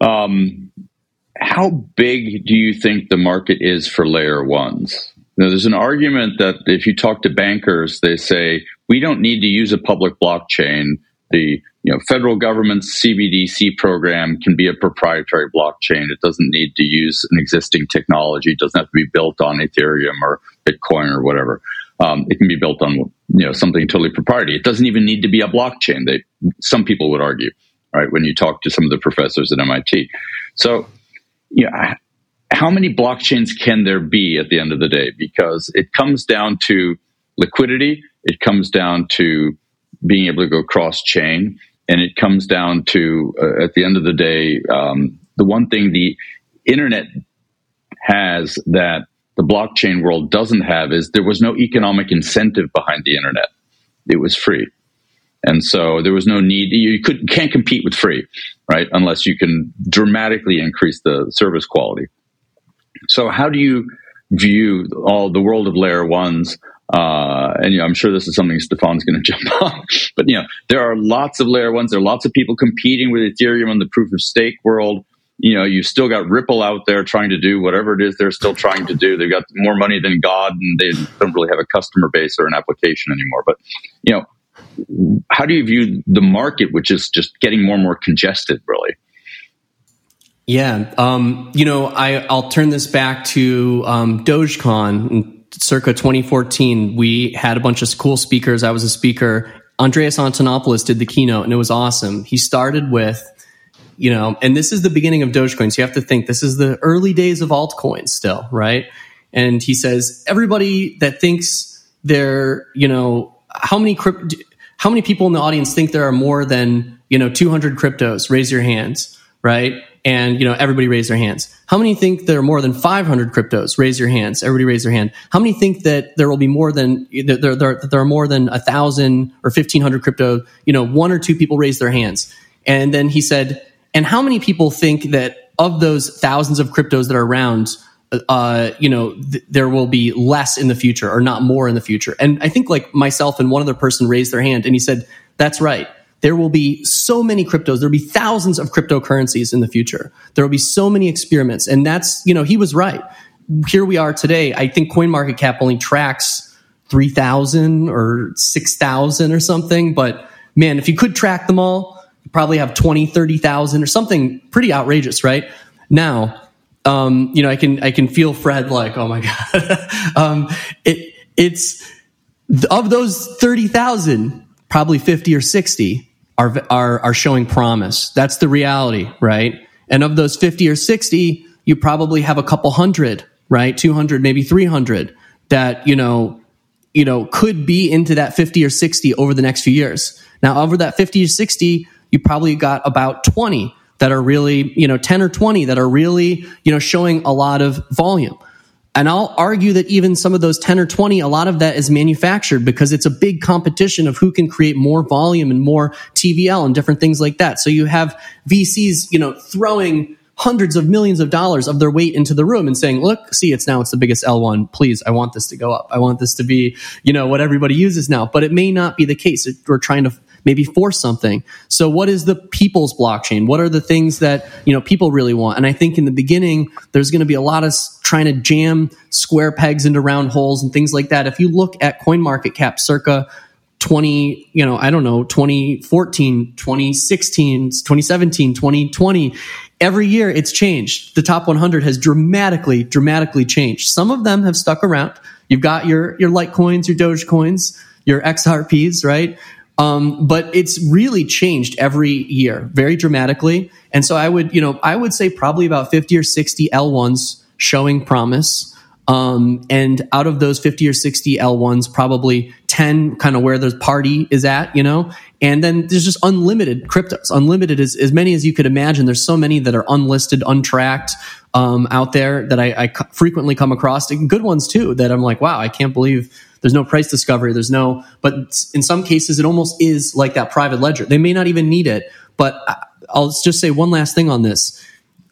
C: um, how big do you think the market is for layer ones? Now, there's an argument that if you talk to bankers, they say we don't need to use a public blockchain. The you know federal government's CBDC program can be a proprietary blockchain. It doesn't need to use an existing technology. It doesn't have to be built on Ethereum or Bitcoin or whatever. Um, it can be built on you know something totally proprietary. It doesn't even need to be a blockchain. They some people would argue, right? When you talk to some of the professors at MIT, so you know, how many blockchains can there be at the end of the day? Because it comes down to liquidity, it comes down to being able to go cross chain, and it comes down to, uh, at the end of the day, um, the one thing the internet has that the blockchain world doesn't have is there was no economic incentive behind the internet. It was free. And so there was no need. You could can't compete with free, right? Unless you can dramatically increase the service quality. So how do you view all the world of layer ones? Uh, and you know, I'm sure this is something Stefan's going to jump on. But you know, there are lots of layer ones. There are lots of people competing with Ethereum in the proof of stake world. You know, you've still got Ripple out there trying to do whatever it is they're still trying to do. They've got more money than God, and they don't really have a customer base or an application anymore. But you know, how do you view the market, which is just getting more and more congested, really?
D: Yeah, um, you know, I, I'll turn this back to um, DogeCon circa 2014. We had a bunch of cool speakers. I was a speaker. Andreas Antonopoulos did the keynote, and it was awesome. He started with, you know, and this is the beginning of Dogecoin. So you have to think this is the early days of altcoins still, right? And he says everybody that thinks they're, you know, how many how many people in the audience think there are more than you know 200 cryptos raise your hands right And, you know, everybody raise their hands. How many think there are more than 500 cryptos? Raise your hands. Everybody raise their hand. How many think that there will be more than, there, there, there are more than a thousand or 1500 crypto? You know, one or two people raise their hands. And then he said, and how many people think that of those thousands of cryptos that are around, uh, you know, th- there will be less in the future or not more in the future. And I think like myself and one other person raised their hand and he said, that's right. There will be so many cryptos. There'll be thousands of cryptocurrencies in the future. There will be so many experiments. And that's, you know, he was right. Here we are today. I think CoinMarketCap only tracks 3,000 or 6,000 or something. But man, if you could track them all, you probably have 20, 30,000 or something pretty outrageous, right? Now, um, you know, I can I can feel Fred like, oh my god, um, it it's of those thirty thousand, probably fifty or sixty are are are showing promise. That's the reality, right? And of those fifty or sixty, you probably have a couple hundred, right? Two hundred, maybe three hundred that you know you know could be into that 50 or 60 over the next few years now over that 50 or 60 you probably got about 20 that are really, you know, 10 or 20 that are really, you know, showing a lot of volume. And I'll argue that even some of those 10 or 20, a lot of that is manufactured because it's a big competition of who can create more volume and more TVL and different things like that. So you have VCs, you know, throwing hundreds of millions of dollars of their weight into the room and saying, look, see, it's now it's the biggest L1. Please, I want this to go up. I want this to be, you know, what everybody uses now. But it may not be the case. We're trying to maybe force something. So what is the people's blockchain? What are the things that, you know, people really want? And I think in the beginning, there's going to be a lot of trying to jam square pegs into round holes and things like that. If you look at coin market cap circa 20, you know, I don't know, 2014, 2016, 2017, 2020, every year it's changed. The top 100 has dramatically, dramatically changed. Some of them have stuck around. You've got your, your Litecoins, your Dogecoins, your XRPs, right? Um, but it's really changed every year very dramatically. And so I would, you know, I would say probably about 50 or 60 L1s showing promise. Um, and out of those 50 or 60 L1s, probably 10 kind of where the party is at, you know? And then there's just unlimited cryptos, unlimited as, as many as you could imagine. There's so many that are unlisted, untracked, um, out there that I, I frequently come across, and good ones too, that I'm like, wow, I can't believe there's no price discovery. There's no, but in some cases, it almost is like that private ledger. They may not even need it, but I'll just say one last thing on this.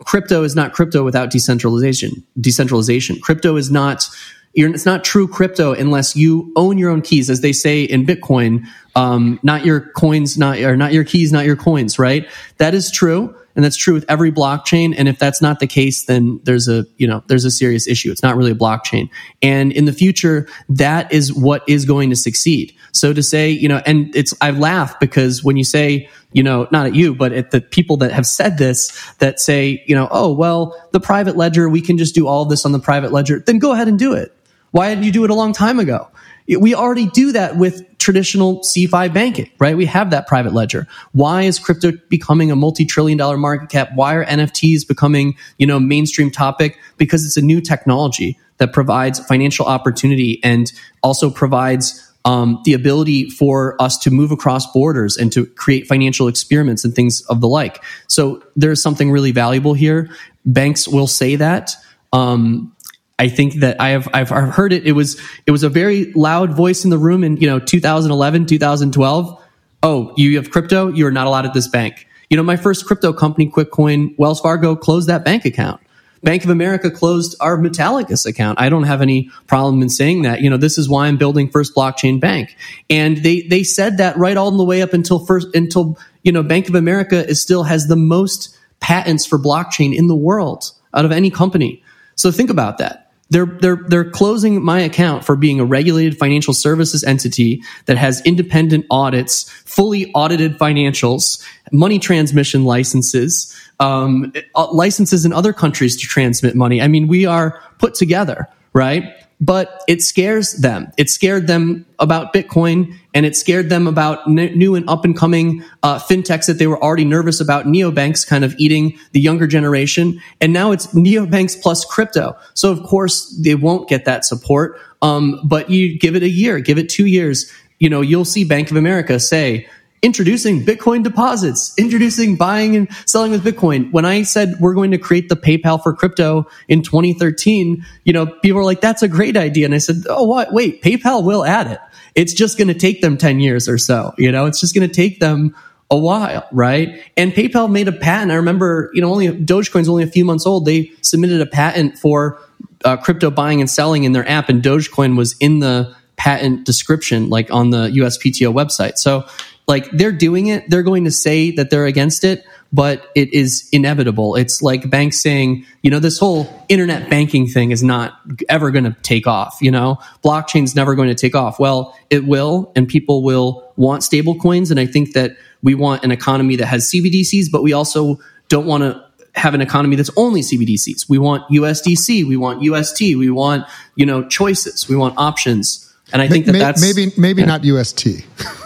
D: Crypto is not crypto without decentralization. Decentralization. Crypto is not, it's not true crypto unless you own your own keys, as they say in Bitcoin. Um, not your coins, not or not your keys, not your coins. Right? That is true and that's true with every blockchain. And if that's not the case then there's a you know there's a serious issue. It's not really a blockchain. And in the future that is what is going to succeed. So to say you know and it's i laugh because when you say you know not at you but at the people that have said this that say you know oh well the private ledger we can just do all this on the private ledger then go ahead and do it. Why didn't you do it a long time ago we already do that with traditional CeFi banking, right? We have that private ledger. Why is crypto becoming a multi-trillion dollar market cap? Why are NFTs becoming, you know, mainstream topic? Because it's a new technology that provides financial opportunity and also provides um, the ability for us to move across borders and to create financial experiments and things of the like. So there's something really valuable here. Banks will say that. Um, I think that I have I've heard it. It was it was a very loud voice in the room in you know 2011 2012. Oh, you have crypto? You are not allowed at this bank. You know, my first crypto company, QuickCoin, Wells Fargo closed that bank account. Bank of America closed our Metallicus account. I don't have any problem in saying that. You know, this is why I'm building First Blockchain Bank. And they they said that right all the way up until first until you know Bank of America is still has the most patents for blockchain in the world out of any company. So think about that they're, they're, they're closing my account for being a regulated financial services entity that has independent audits, fully audited financials, money transmission licenses, um, uh, licenses in other countries to transmit money. I mean, we are put together, right? But it scares them. It scared them about Bitcoin and it scared them about n- new and up and coming uh, fintechs that they were already nervous about neobanks kind of eating the younger generation. And now it's neobanks plus crypto. So of course they won't get that support. Um, but you give it a year, give it two years, you know, you'll see Bank of America say, introducing Bitcoin deposits, introducing buying and selling with Bitcoin. When I said we're going to create the PayPal for crypto in 2013, you know, people were like, that's a great idea. And I said, oh, what? Wait, PayPal will add it. It's just going to take them 10 years or so. You know, it's just going to take them a while, right? And PayPal made a patent. I remember, you know, only Dogecoin's only a few months old. They submitted a patent for uh, crypto buying and selling in their app, and Dogecoin was in the patent description, like on the USPTO website. So, like, they're doing it. They're going to say that they're against it, but it is inevitable. It's like banks saying, you know, this whole internet banking thing is not ever going to take off. You know, blockchain's never going to take off. Well, it will, and people will want stable coins. And I think that we want an economy that has CBDCs, but we also don't want to have an economy that's only CBDCs. We want USDC, we want UST, we want, you know, choices, we want options. And I think that
A: maybe,
D: that's
A: maybe maybe yeah. not UST.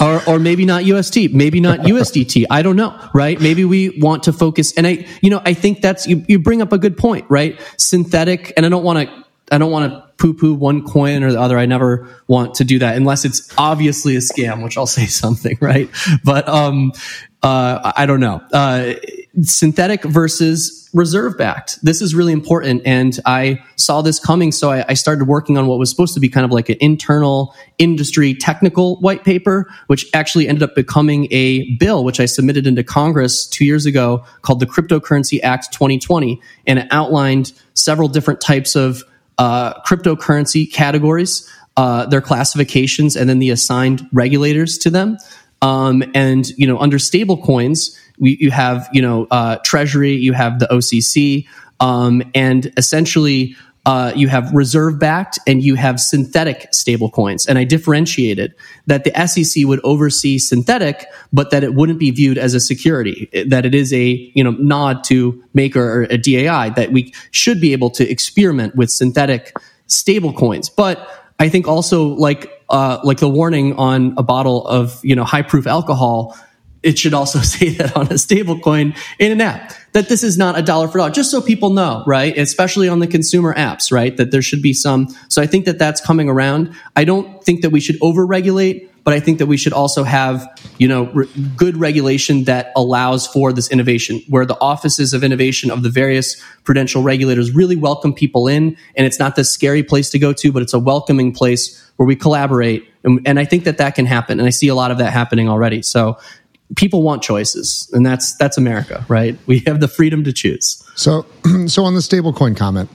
D: or, or maybe not UST, maybe not USDT. I don't know, right? Maybe we want to focus. And I, you know, I think that's, you, you bring up a good point, right? Synthetic, and I don't want to, I don't want to poo poo one coin or the other. I never want to do that unless it's obviously a scam, which I'll say something, right? But, um, uh, I don't know. Uh, synthetic versus reserve backed. This is really important. And I saw this coming. So I, I, started working on what was supposed to be kind of like an internal industry technical white paper, which actually ended up becoming a bill, which I submitted into Congress two years ago called the Cryptocurrency Act 2020. And it outlined several different types of uh, cryptocurrency categories, uh, their classifications, and then the assigned regulators to them. Um, and you know, under stable coins, we, you have you know uh, Treasury, you have the OCC, um, and essentially uh, you have reserve backed and you have synthetic stable coins. And I differentiated that the SEC would oversee synthetic, but that it wouldn't be viewed as a security, that it is a, you know, nod to Maker or a DAI, that we should be able to experiment with synthetic stable coins. But I think also like, uh, like the warning on a bottle of, you know, high proof alcohol, it should also say that on a stable coin in an app that this is not a dollar for dollar. Just so people know right? Especially on the consumer apps right? That there should be some. So i think that that's coming around. I don't think that we should over regulate but i think that we should also have you know re- good regulation that allows for this innovation where the offices of innovation of the various prudential regulators really welcome people in. And it's not this scary place to go to but it's a welcoming place where we collaborate. And, and i think that that can happen. And i see a lot of that happening already. So people want choices. And that's that's america right? We have the freedom to choose.
A: So so on the stablecoin comment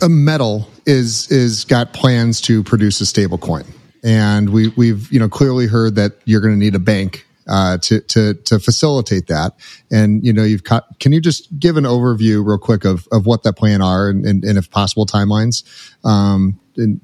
A: a metal is is got plans to produce a stable coin and we we've you know clearly heard that you're going to need a bank uh, to to to facilitate that. And you know, you've cut, can you just give an overview real quick of of what that plan are and, and, and if possible timelines? Um, and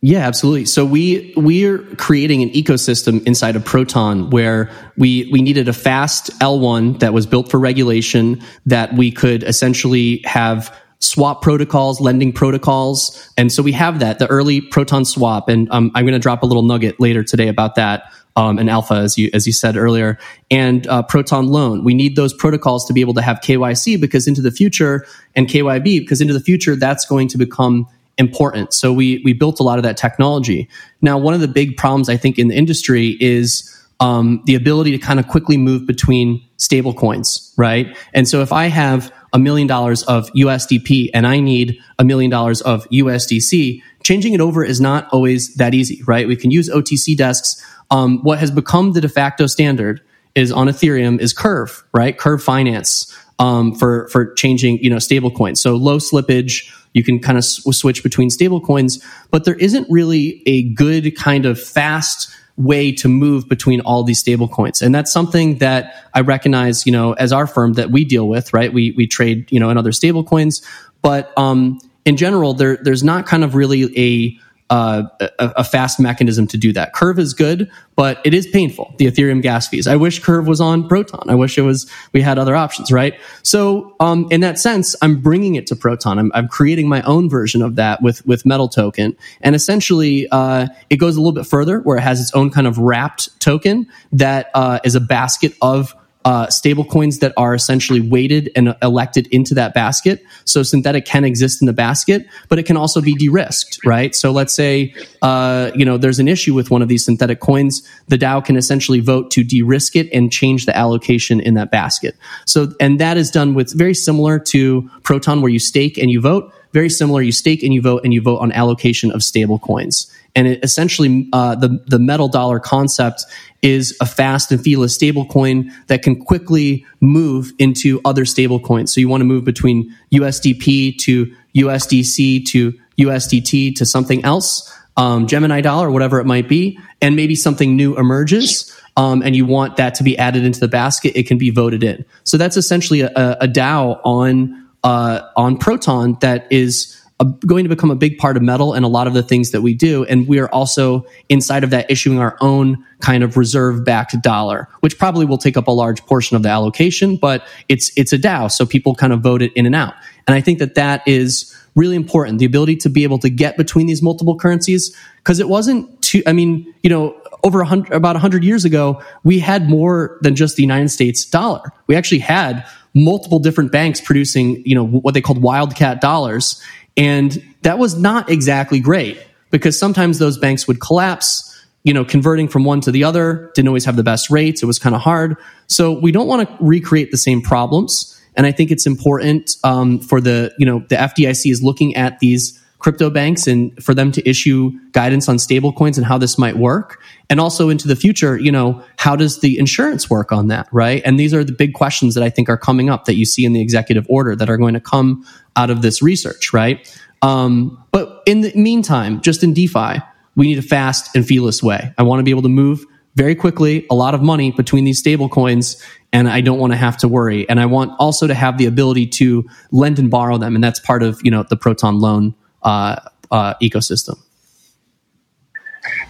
D: yeah, absolutely. So we we're creating an ecosystem inside of Proton where we we needed a fast L1 that was built for regulation that we could essentially have swap protocols, lending protocols, and so we have that the early Proton swap, and um, I'm going to drop a little nugget later today about that. Um, and alpha, as you as you said earlier, and uh, Proton Loan. We need those protocols to be able to have KYC because into the future, and KYB because into the future, that's going to become important. So we we built a lot of that technology. Now, one of the big problems I think in the industry is um, the ability to kind of quickly move between stable coins, right? And so if I have a million dollars of USDP and I need a million dollars of USDC, changing it over is not always that easy, right? We can use OTC desks. Um, what has become the de facto standard is on Ethereum is Curve, right? Curve Finance um, for for changing you know stable coins. So low slippage, you can kind of switch between stable coins, but there isn't really a good kind of fast way to move between all these stable coins. And that's something that I recognize, you know, as our firm that we deal with, right? We, we trade, you know, in other stable coins, but, um, in general, there, there's not kind of really a, uh, a, a, fast mechanism to do that. Curve is good, but it is painful. The Ethereum gas fees. I wish Curve was on Proton. I wish it was we had other options, right? So, um, in that sense, I'm bringing it to Proton. I'm, I'm, creating my own version of that with with Metal Token, and essentially, uh, it goes a little bit further, where it has its own kind of wrapped token that uh, is a basket of uh, stable coins that are essentially weighted and elected into that basket. So synthetic can exist in the basket, but it can also be de-risked, right? So let's say, uh, you know, there's an issue with one of these synthetic coins. The DAO can essentially vote to de-risk it and change the allocation in that basket. So, and that is done with very similar to Proton where you stake and you vote. Very similar. You stake and you vote and you vote on allocation of stable coins. And it essentially, uh, the, the metal dollar concept is a fast and feeless stablecoin that can quickly move into other stablecoins. So you want to move between USDP to USDC to USDT to something else, um, Gemini dollar, whatever it might be, and maybe something new emerges. Um, and you want that to be added into the basket, it can be voted in. So that's essentially a, a DAO on uh, on Proton that is a, going to become a big part of metal and a lot of the things that we do. And we are also inside of that issuing our own kind of reserve backed dollar, which probably will take up a large portion of the allocation, but it's, it's a DAO. So people kind of vote it in and out. And I think that that is really important. The ability to be able to get between these multiple currencies. Cause it wasn't too, I mean, you know, over hundred, about a hundred years ago, we had more than just the United States dollar. We actually had multiple different banks producing, you know, what they called wildcat dollars. And that was not exactly great because sometimes those banks would collapse. You know, converting from one to the other didn't always have the best rates. It was kind of hard. So we don't want to recreate the same problems. And I think it's important um, for the, you know, the FDIC is looking at these crypto banks and for them to issue guidance on stablecoins and how this might work. And also into the future, you know, how does the insurance work on that, right? And these are the big questions that I think are coming up that you see in the executive order that are going to come out of this research, right? Um, but in the meantime, just in DeFi, we need a fast and feeless way. I want to be able to move very quickly a lot of money between these stable coins and I don't want to have to worry. And I want also to have the ability to lend and borrow them. And that's part of, you know, the Proton loan Uh, uh, ecosystem.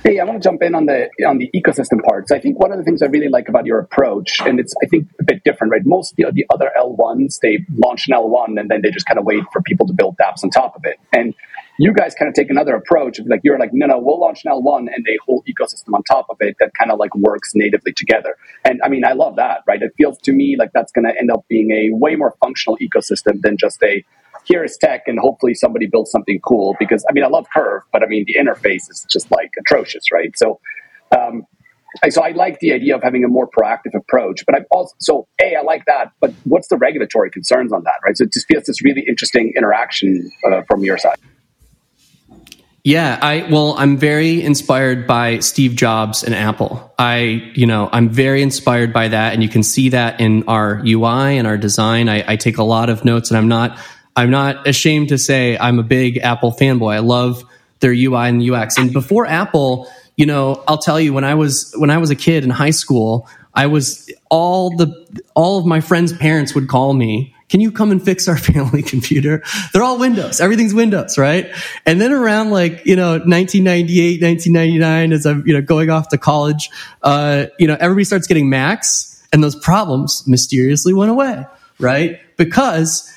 B: Hey, I want to jump in on the on the ecosystem parts. I think one of the things I really like about your approach, and it's I think a bit different, right? Most of the, the other L1s they launch an L1 and then they just kind of wait for people to build dApps on top of it. And you guys kind of take another approach like you're like no no we'll launch an L1 and a whole ecosystem on top of it that kind of like works natively together. And I mean I love that, right? It feels to me like that's going to end up being a way more functional ecosystem than just a here is tech and hopefully somebody builds something cool because i mean i love curve but i mean the interface is just like atrocious right so um, so I like the idea of having a more proactive approach, but I also so a I like that. But what's the regulatory concerns on that, right? So it just feels this really interesting interaction uh, from your side.
D: Yeah, I well, I'm very inspired by Steve Jobs and Apple. I, you know, I'm very inspired by that, and you can see that in our UI and our design. I, I take a lot of notes, and I'm not I'm not ashamed to say I'm a big Apple fanboy. I love their UI and UX. And before Apple, you know, I'll tell you when I was when I was a kid in high school, I was all the all of my friends' parents would call me. Can you come and fix our family computer? They're all Windows. Everything's Windows, right? And then around like, you know, 1998, 1999, as I'm, you know, going off to college, uh, you know, everybody starts getting Macs and those problems mysteriously went away, right? Because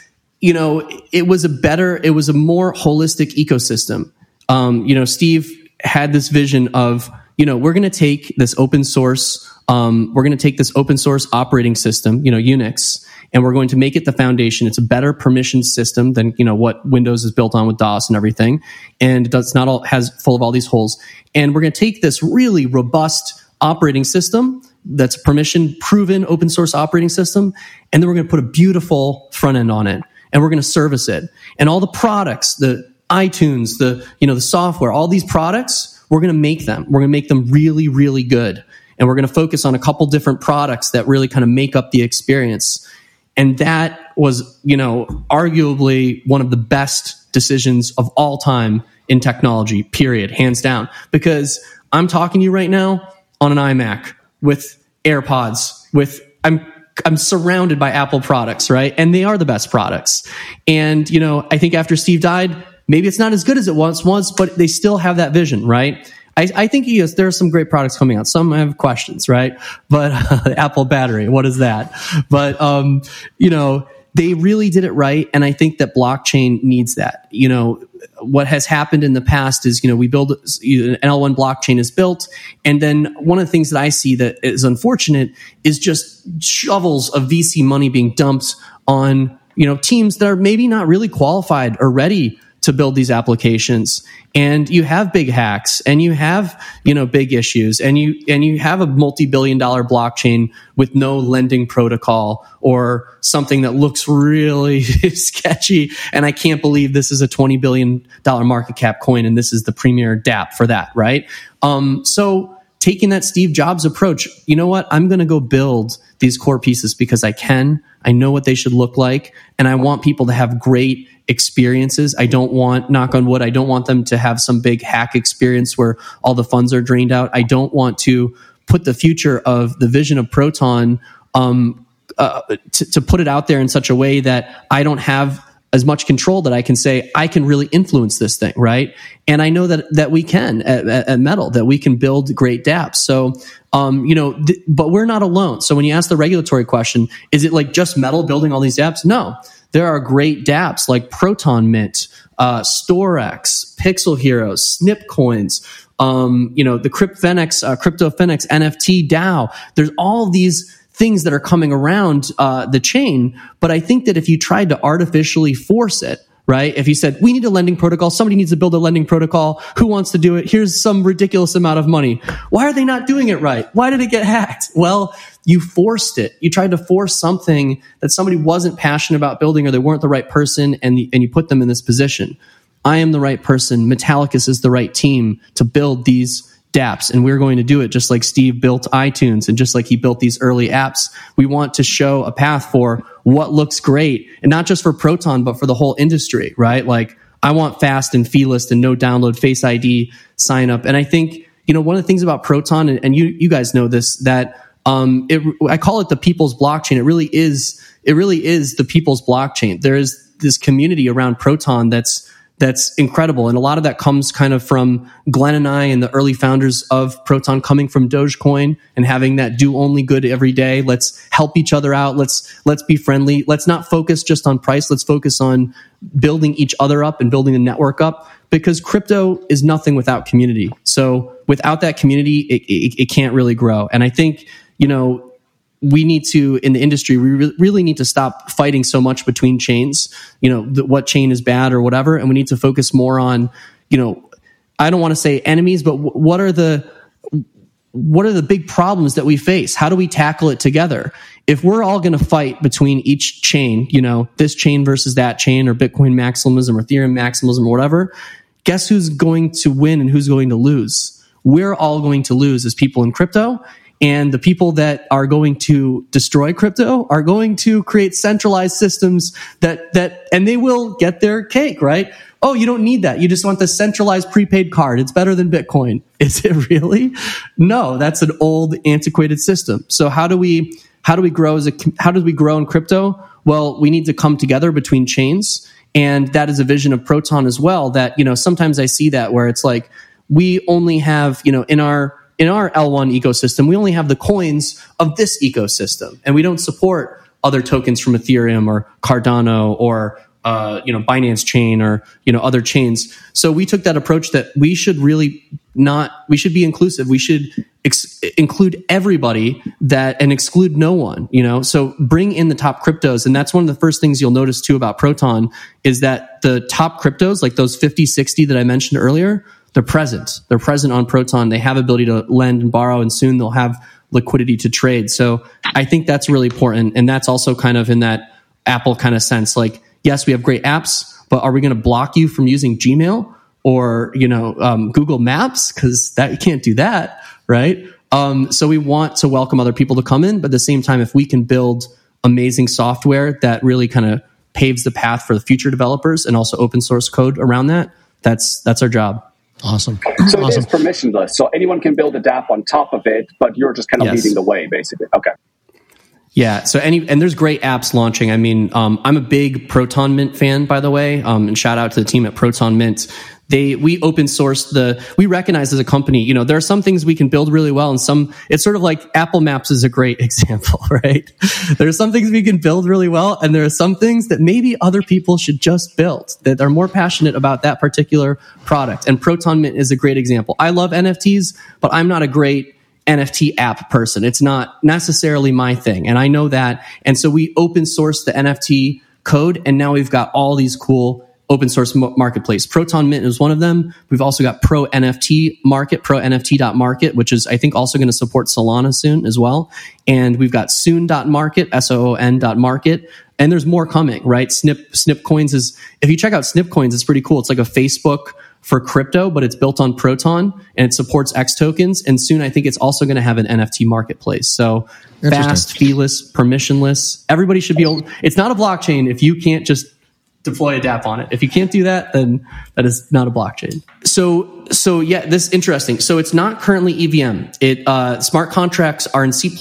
D: you know, it was a better, it was a more holistic ecosystem. Um, you know, Steve had this vision of, you know, we're going to take this open source, um, we're going to take this open source operating system, you know, Unix, and we're going to make it the foundation. It's a better permission system than, you know, what Windows is built on with DOS and everything. And does not all, has full of all these holes. And we're going to take this really robust operating system that's permission proven open source operating system. And then we're going to put a beautiful front end on it and we're going to service it. And all the products, the iTunes, the, you know, the software, all these products, we're going to make them. We're going to make them really, really good. And we're going to focus on a couple different products that really kind of make up the experience. And that was, you know, arguably one of the best decisions of all time in technology, period, hands down. Because I'm talking to you right now on an iMac with AirPods, with, I'm I'm surrounded by Apple products, right? And they are the best products. And, you know, I think after Steve died, maybe it's not as good as it once was, but they still have that vision, right? I, I think yes, there are some great products coming out. Some have questions, right? But uh, Apple battery, what is that? But, um, you know, they really did it right. And I think that blockchain needs that. You know, what has happened in the past is, you know, we build an L1 blockchain is built. And then one of the things that I see that is unfortunate is just shovels of VC money being dumped on, you know, teams that are maybe not really qualified or ready to build these applications. And you have big hacks and you have you know big issues and you and you have a multi-billion dollar blockchain with no lending protocol or something that looks really sketchy. And i can't believe this is a 20 billion dollar market cap coin and this is the premier dap for that right? Um, so taking that steve jobs approach you know what i'm going to go build these core pieces because i can i know what they should look like and i want people to have great experiences. I don't want, knock on wood, I don't want them to have some big hack experience where all the funds are drained out. I don't want to put the future of the vision of Proton um, uh, to, to put it out there in such a way that I don't have as much control that I can say I can really influence this thing, right? And I know that that we can at, at Metal that we can build great dApps. So, um, you know, th- but we're not alone. So when you ask the regulatory question, is it like just Metal building all these apps? No, there are great dApps like Proton Mint, uh, StoreX, Pixel Heroes, Snip Coins, um, you know, the CryptFenix, uh, CryptoFenix NFT DAO. There's all these things that are coming around uh, the chain. But I think that if you tried to artificially force it, right? If you said, we need a lending protocol, somebody needs to build a lending protocol. Who wants to do it? Here's some ridiculous amount of money. Why are they not doing it right? Why did it get hacked? Well, you forced it. You tried to force something that somebody wasn't passionate about building or they weren't the right person and, the, and you put them in this position. I am the right person. Metallicus is the right team to build these dApps and we're going to do it just like Steve built iTunes and just like he built these early apps. We want to show a path for what looks great and not just for Proton, but for the whole industry, right? Like I want fast and feeless and no download face ID sign up. And I think, you know, one of the things about Proton and, and you, you guys know this, that, um, it, I call it the people's blockchain. It really is, it really is the people's blockchain. There is this community around Proton that's, that's incredible. And a lot of that comes kind of from Glenn and I and the early founders of Proton coming from Dogecoin and having that do only good every day. Let's help each other out. Let's, let's be friendly. Let's not focus just on price. Let's focus on building each other up and building the network up because crypto is nothing without community. So without that community, it, it, it can't really grow. And I think, you know, we need to in the industry we re- really need to stop fighting so much between chains you know what chain is bad or whatever and we need to focus more on you know i don't want to say enemies but w- what are the what are the big problems that we face? How do we tackle it together? If we're all going to fight between each chain you know this chain versus that chain or bitcoin maximalism or ethereum maximalism or whatever guess who's going to win and who's going to lose? We're all going to lose as people in crypto and the people that are going to destroy crypto are going to create centralized systems that, that, and they will get their cake, right? Oh, you don't need that. You just want the centralized prepaid card. It's better than Bitcoin. Is it really? No, that's an old antiquated system. So how do we, how do we grow as a, how do we grow in crypto? Well, we need to come together between chains. And that is a vision of Proton as well that, you know, sometimes I see that where it's like, we only have, you know, in our, in our L1 ecosystem, we only have the coins of this ecosystem, and we don't support other tokens from Ethereum or Cardano or uh, you know Binance Chain or you know other chains. So we took that approach that we should really not we should be inclusive. We should ex- include everybody that and exclude no one. You know, so bring in the top cryptos, and that's one of the first things you'll notice too about Proton is that the top cryptos, like those 50, 60 that I mentioned earlier, they're present. They're present on Proton. They have ability to lend and borrow, and soon they'll have liquidity to trade. So I think that's really important. And that's also kind of in that Apple kind of sense. Like, yes, we have great apps, but are we going to block you from using Gmail or, you know, um, Google Maps? Cause that you can't do that. Right. Um, so we want to welcome other people to come in, but at the same time, if we can build amazing software that really kind of paves the path for the future developers and also open source code around that, that's, that's our job.
A: Awesome.
B: So
A: awesome.
B: it is permissionless. So anyone can build a DApp on top of it, but you're just kind of yes. leading the way, basically. Okay.
D: Yeah. So any and there's great apps launching. I mean, um, I'm a big Proton Mint fan, by the way. Um, and shout out to the team at Proton Mint. They we open source the we recognize as a company you know there are some things we can build really well and some it's sort of like apple maps is a great example right there are some things we can build really well and there are some things that maybe other people should just build that are more passionate about that particular product and proton mint is a great example i love nfts but i'm not a great NFT app person. It's not necessarily my thing. And I know that. And so we open source the NFT code and now we've got all these cool open source marketplace. Proton Mint is one of them. We've also got Pro NFT Market, Pro ProNFT.market, which is, I think, also going to support Solana soon as well. And we've got Soon.market, S-O-O-N.market. And there's more coming, right? Snip, Snip Coins is, if you check out Snip Coins, it's pretty cool. It's like a Facebook for crypto, but it's built on Proton and it supports X tokens. And soon I think it's also going to have an NFT marketplace. So fast, feeless, permissionless. Everybody should be able, it's not a blockchain if you can't just deploy a dApp on it. If you can't do that, then that is not a blockchain. So, so yeah, this interesting. So it's not currently EVM. It, uh, smart contracts are in C++.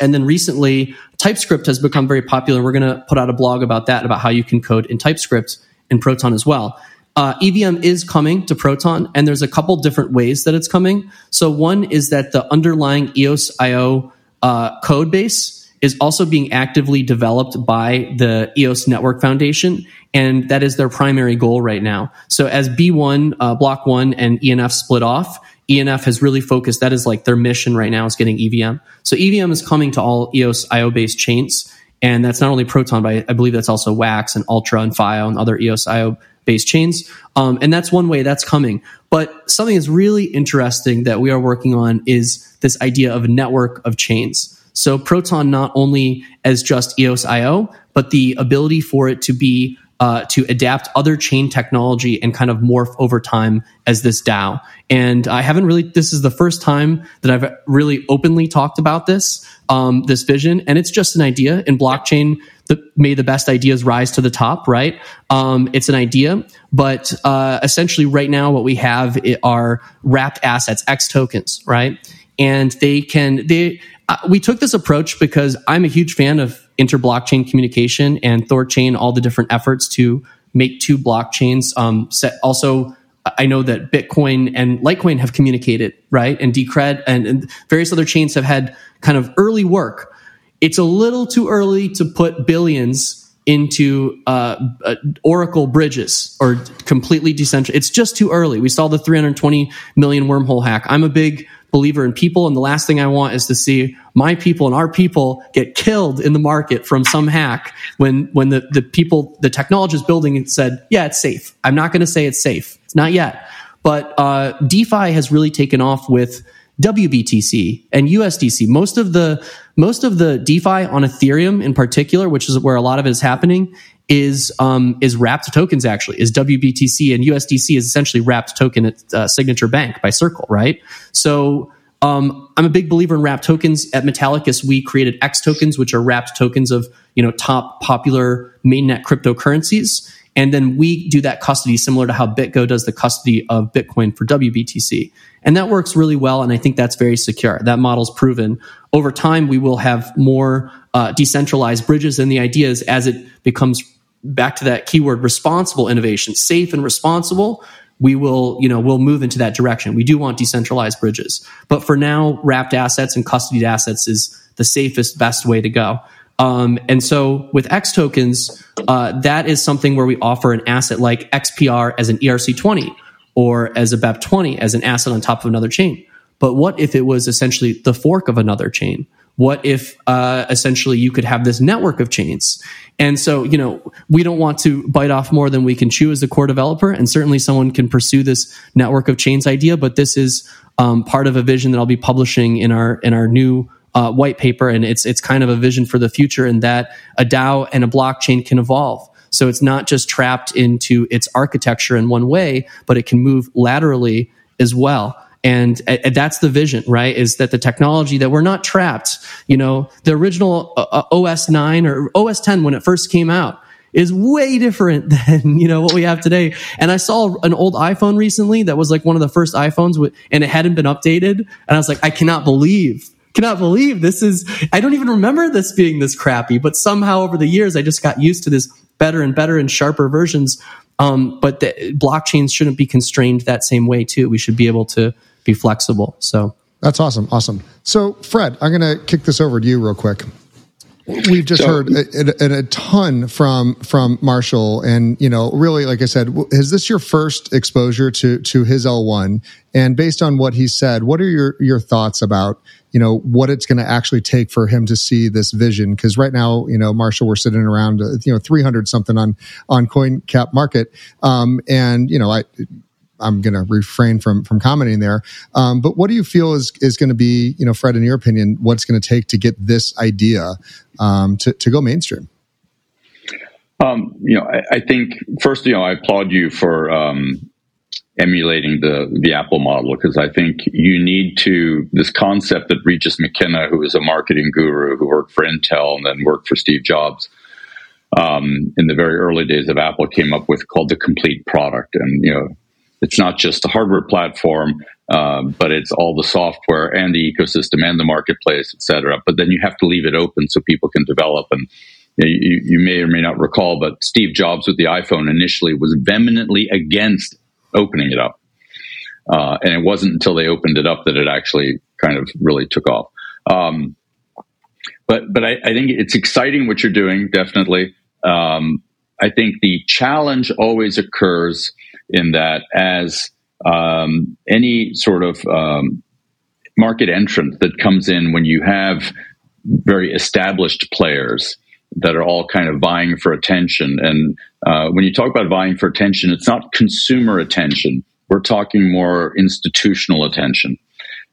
D: And then recently TypeScript has become very popular. We're going to put out a blog about that, about how you can code in TypeScript in Proton as well. Uh, EVM is coming to Proton, and there's a couple different ways that it's coming. So one is that the underlying EOS IO uh, code base is also being actively developed by the EOS Network Foundation, and that is their primary goal right now. So as B1, uh, Block One, and ENF split off, ENF has really focused. That is like their mission right now is getting EVM. So EVM is coming to all EOS IO based chains, and that's not only Proton, but I believe that's also Wax and Ultra and FIO and other EOS IO based chains. Um, and that's one way that's coming. But something that's really interesting that we are working on is this idea of a network of chains. So Proton not only as just EOS IO, but the ability for it to be uh, to adapt other chain technology and kind of morph over time as this DAO. And I haven't really. This is the first time that I've really openly talked about this um, this vision, and it's just an idea in blockchain the, may the best ideas rise to the top, right? Um, it's an idea, but uh, essentially, right now, what we have are wrapped assets, X tokens, right? And they can they. We took this approach because I'm a huge fan of inter-blockchain communication and Thorchain, all the different efforts to make two blockchains. Um, set also. I know that Bitcoin and Litecoin have communicated, right? And Decred and, and various other chains have had kind of early work it's a little too early to put billions into uh, uh, Oracle bridges or completely decentralized. It's just too early. We saw the 320 million wormhole hack. I'm a big believer in people, and the last thing I want is to see my people and our people get killed in the market from some hack when when the, the people, the technologist building it said, yeah, it's safe. I'm not going to say it's safe. It's not yet. But uh, DeFi has really taken off with WBTC and USDC. Most of the most of the DeFi on Ethereum in particular, which is where a lot of it is happening, is um, is wrapped tokens. Actually, is WBTC and USDC is essentially wrapped token at uh, Signature Bank by Circle, right? So. Um, I'm a big believer in wrapped tokens. At Metallicus, we created X tokens, which are wrapped tokens of you know top popular mainnet cryptocurrencies. And then we do that custody similar to how BitGo does the custody of Bitcoin for WBTC. And that works really well. And I think that's very secure. That model's proven. Over time, we will have more uh, decentralized bridges. And the idea is as it becomes back to that keyword responsible innovation, safe and responsible, we will, you know, we'll move into that direction. We do want decentralized bridges. But for now, wrapped assets and custodied assets is the safest, best way to go. Um, and so with X tokens, uh, that is something where we offer an asset like XPR as an ERC20 or as a BEP20 as an asset on top of another chain. But what if it was essentially the fork of another chain? What if uh, essentially you could have this network of chains? And so, you know, we don't want to bite off more than we can chew as a core developer. And certainly someone can pursue this network of chains idea, but this is um, part of a vision that I'll be publishing in our in our new uh, white paper, and it's it's kind of a vision for the future, in that a DAO and a blockchain can evolve. So it's not just trapped into its architecture in one way, but it can move laterally as well. And, and that's the vision, right? Is that the technology that we're not trapped. You know, the original uh, uh OS 9 or OS 10 when it first came out is way different than you know what we have today. And I saw an old iPhone recently that was like one of the first iPhones, with, and it hadn't been updated. And I was like, I cannot believe cannot believe this is, I don't even remember this being this crappy, but somehow over the years, I just got used to this better and better and sharper versions. Um, but the, blockchains shouldn't be constrained that same way too. We should be able to be flexible. So
A: that's awesome. Awesome. So Fred, I'm going to kick this over to you real quick. We've just so, heard a, a, a, ton from from Marshall, and you know, really, like I said, is this your first exposure to to his L1? And based on what he said, what are your your thoughts about you know what it's going to actually take for him to see this vision? Because right now, you know, Marshall, we're sitting around uh, you know 300 something on on Coin Cap Market, um, and you know, I I'm going to refrain from from commenting there. Um, but what do you feel is is going to be, you know, Fred, in your opinion, what's going to take to get this idea um, to to go mainstream?
C: Um, you know, I, I, think first, you know, I applaud you for um, emulating the the Apple model because I think you need to this concept that Regis McKenna, who is a marketing guru who worked for Intel and then worked for Steve Jobs. Um, in the very early days of Apple, came up with called the complete product, and you know it's not just a hardware platform, uh, but it's all the software and the ecosystem and the marketplace, et cetera. But then you have to leave it open so people can develop. And you, know, you, you may or may not recall, but Steve Jobs with the iPhone initially was vehemently against opening it up. Uh, and it wasn't until they opened it up that it actually kind of really took off. Um, but but I, I, think it's exciting what you're doing, definitely. Um, I think the challenge always occurs in that as um, any sort of um, market entrant that comes in when you have very established players that are all kind of vying for attention. And uh, when you talk about vying for attention, it's not consumer attention. We're talking more institutional attention.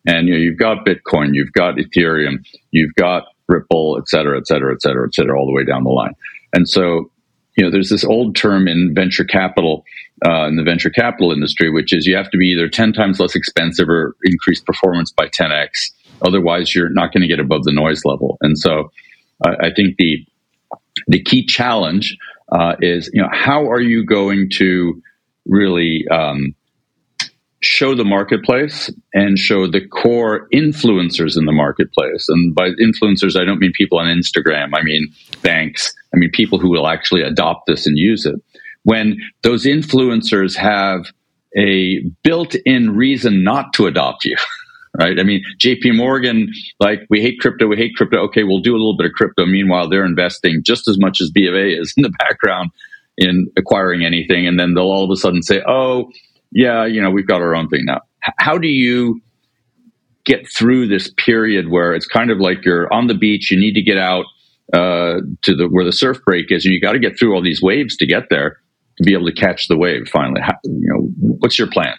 C: And you know, you've got Bitcoin, you've got Ethereum, you've got Ripple, et cetera, et cetera, et cetera, et cetera, all the way down the line. And so, you know, there's this old term in venture capital uh, in the venture capital industry, which is you have to be either 10 times less expensive or increase performance by 10x. Otherwise, you're not going to get above the noise level. And so I think the, the key challenge uh, is, you know, how are you going to really um, show the marketplace and show the core influencers in the marketplace. And by influencers, I don't mean people on Instagram. I mean banks. I mean people who will actually adopt this and use it when those influencers have a built-in reason not to adopt you right? I mean jp morgan like we hate crypto we hate crypto. Okay we'll do a little bit of crypto. Meanwhile they're investing just as much as b of a is in the background in acquiring anything. And then they'll all of a sudden say oh yeah you know we've got our own thing now. How do you get through this period where it's kind of like you're on the beach you need to get out uh, to the where the surf break is and you got to get through all these waves to get there to be able to catch the wave finally? How, you know, what's your plan?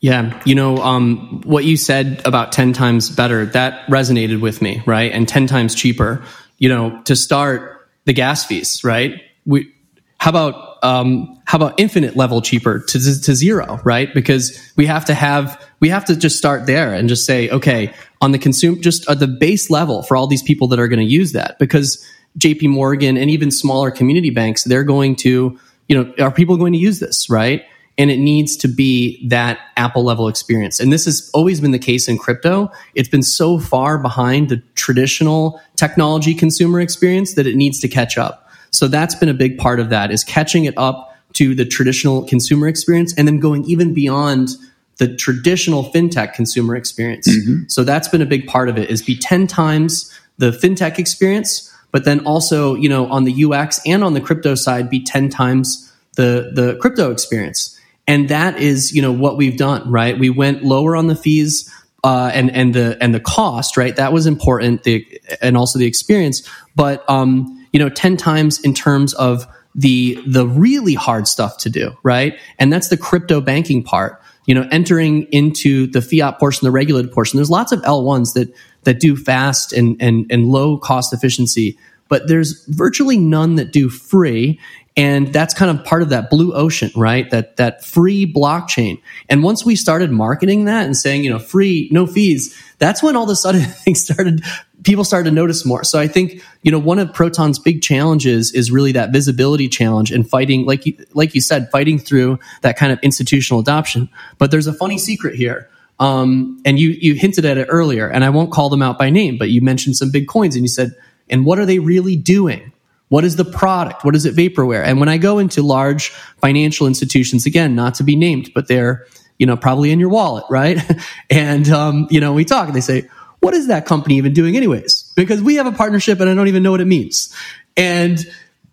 D: Yeah, you know, um, what you said about 10 times better, that resonated with me, right? And 10 times cheaper. You know, to start the gas fees, right? We, how about, um, how about infinite level cheaper to, to zero, right? Because we have to have, we have to just start there and just say, okay, on the consume, just at the base level for all these people that are going to use that because JP Morgan and even smaller community banks, they're going to, you know, are people going to use this, right? And it needs to be that Apple level experience. And this has always been the case in crypto. It's been so far behind the traditional technology consumer experience that it needs to catch up. So that's been a big part of that is catching it up to the traditional consumer experience and then going even beyond the traditional fintech consumer experience. Mm-hmm. So that's been a big part of it is be 10 times the fintech experience but then also, you know, on the UX and on the crypto side, be 10 times the, the crypto experience. And that is, you know, what we've done, right? We went lower on the fees, uh, and, and the, and the cost, right? That was important, the, and also the experience. But, um, you know, 10 times in terms of the, the really hard stuff to do, right? And that's the crypto banking part you know, entering into the fiat portion, the regulated portion. There's lots of L1s that that do fast and and and low cost efficiency, but there's virtually none that do free. And that's kind of part of that blue ocean, right? That that free blockchain. And once we started marketing that and saying, you know, free, no fees, that's when all of a sudden things started people started to notice more. So I think, you know, one of Proton's big challenges is really that visibility challenge and fighting, like you, like you said, fighting through that kind of institutional adoption. But there's a funny secret here. Um, and you, you hinted at it earlier, and I won't call them out by name, but you mentioned some big coins and you said, and what are they really doing? What is the product? What is it vaporware? And when I go into large financial institutions, again, not to be named, but they're, you know, probably in your wallet, right? and, um, you know, we talk and they say, what is that company even doing anyways? Because we have a partnership and I don't even know what it means. And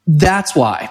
D: that's why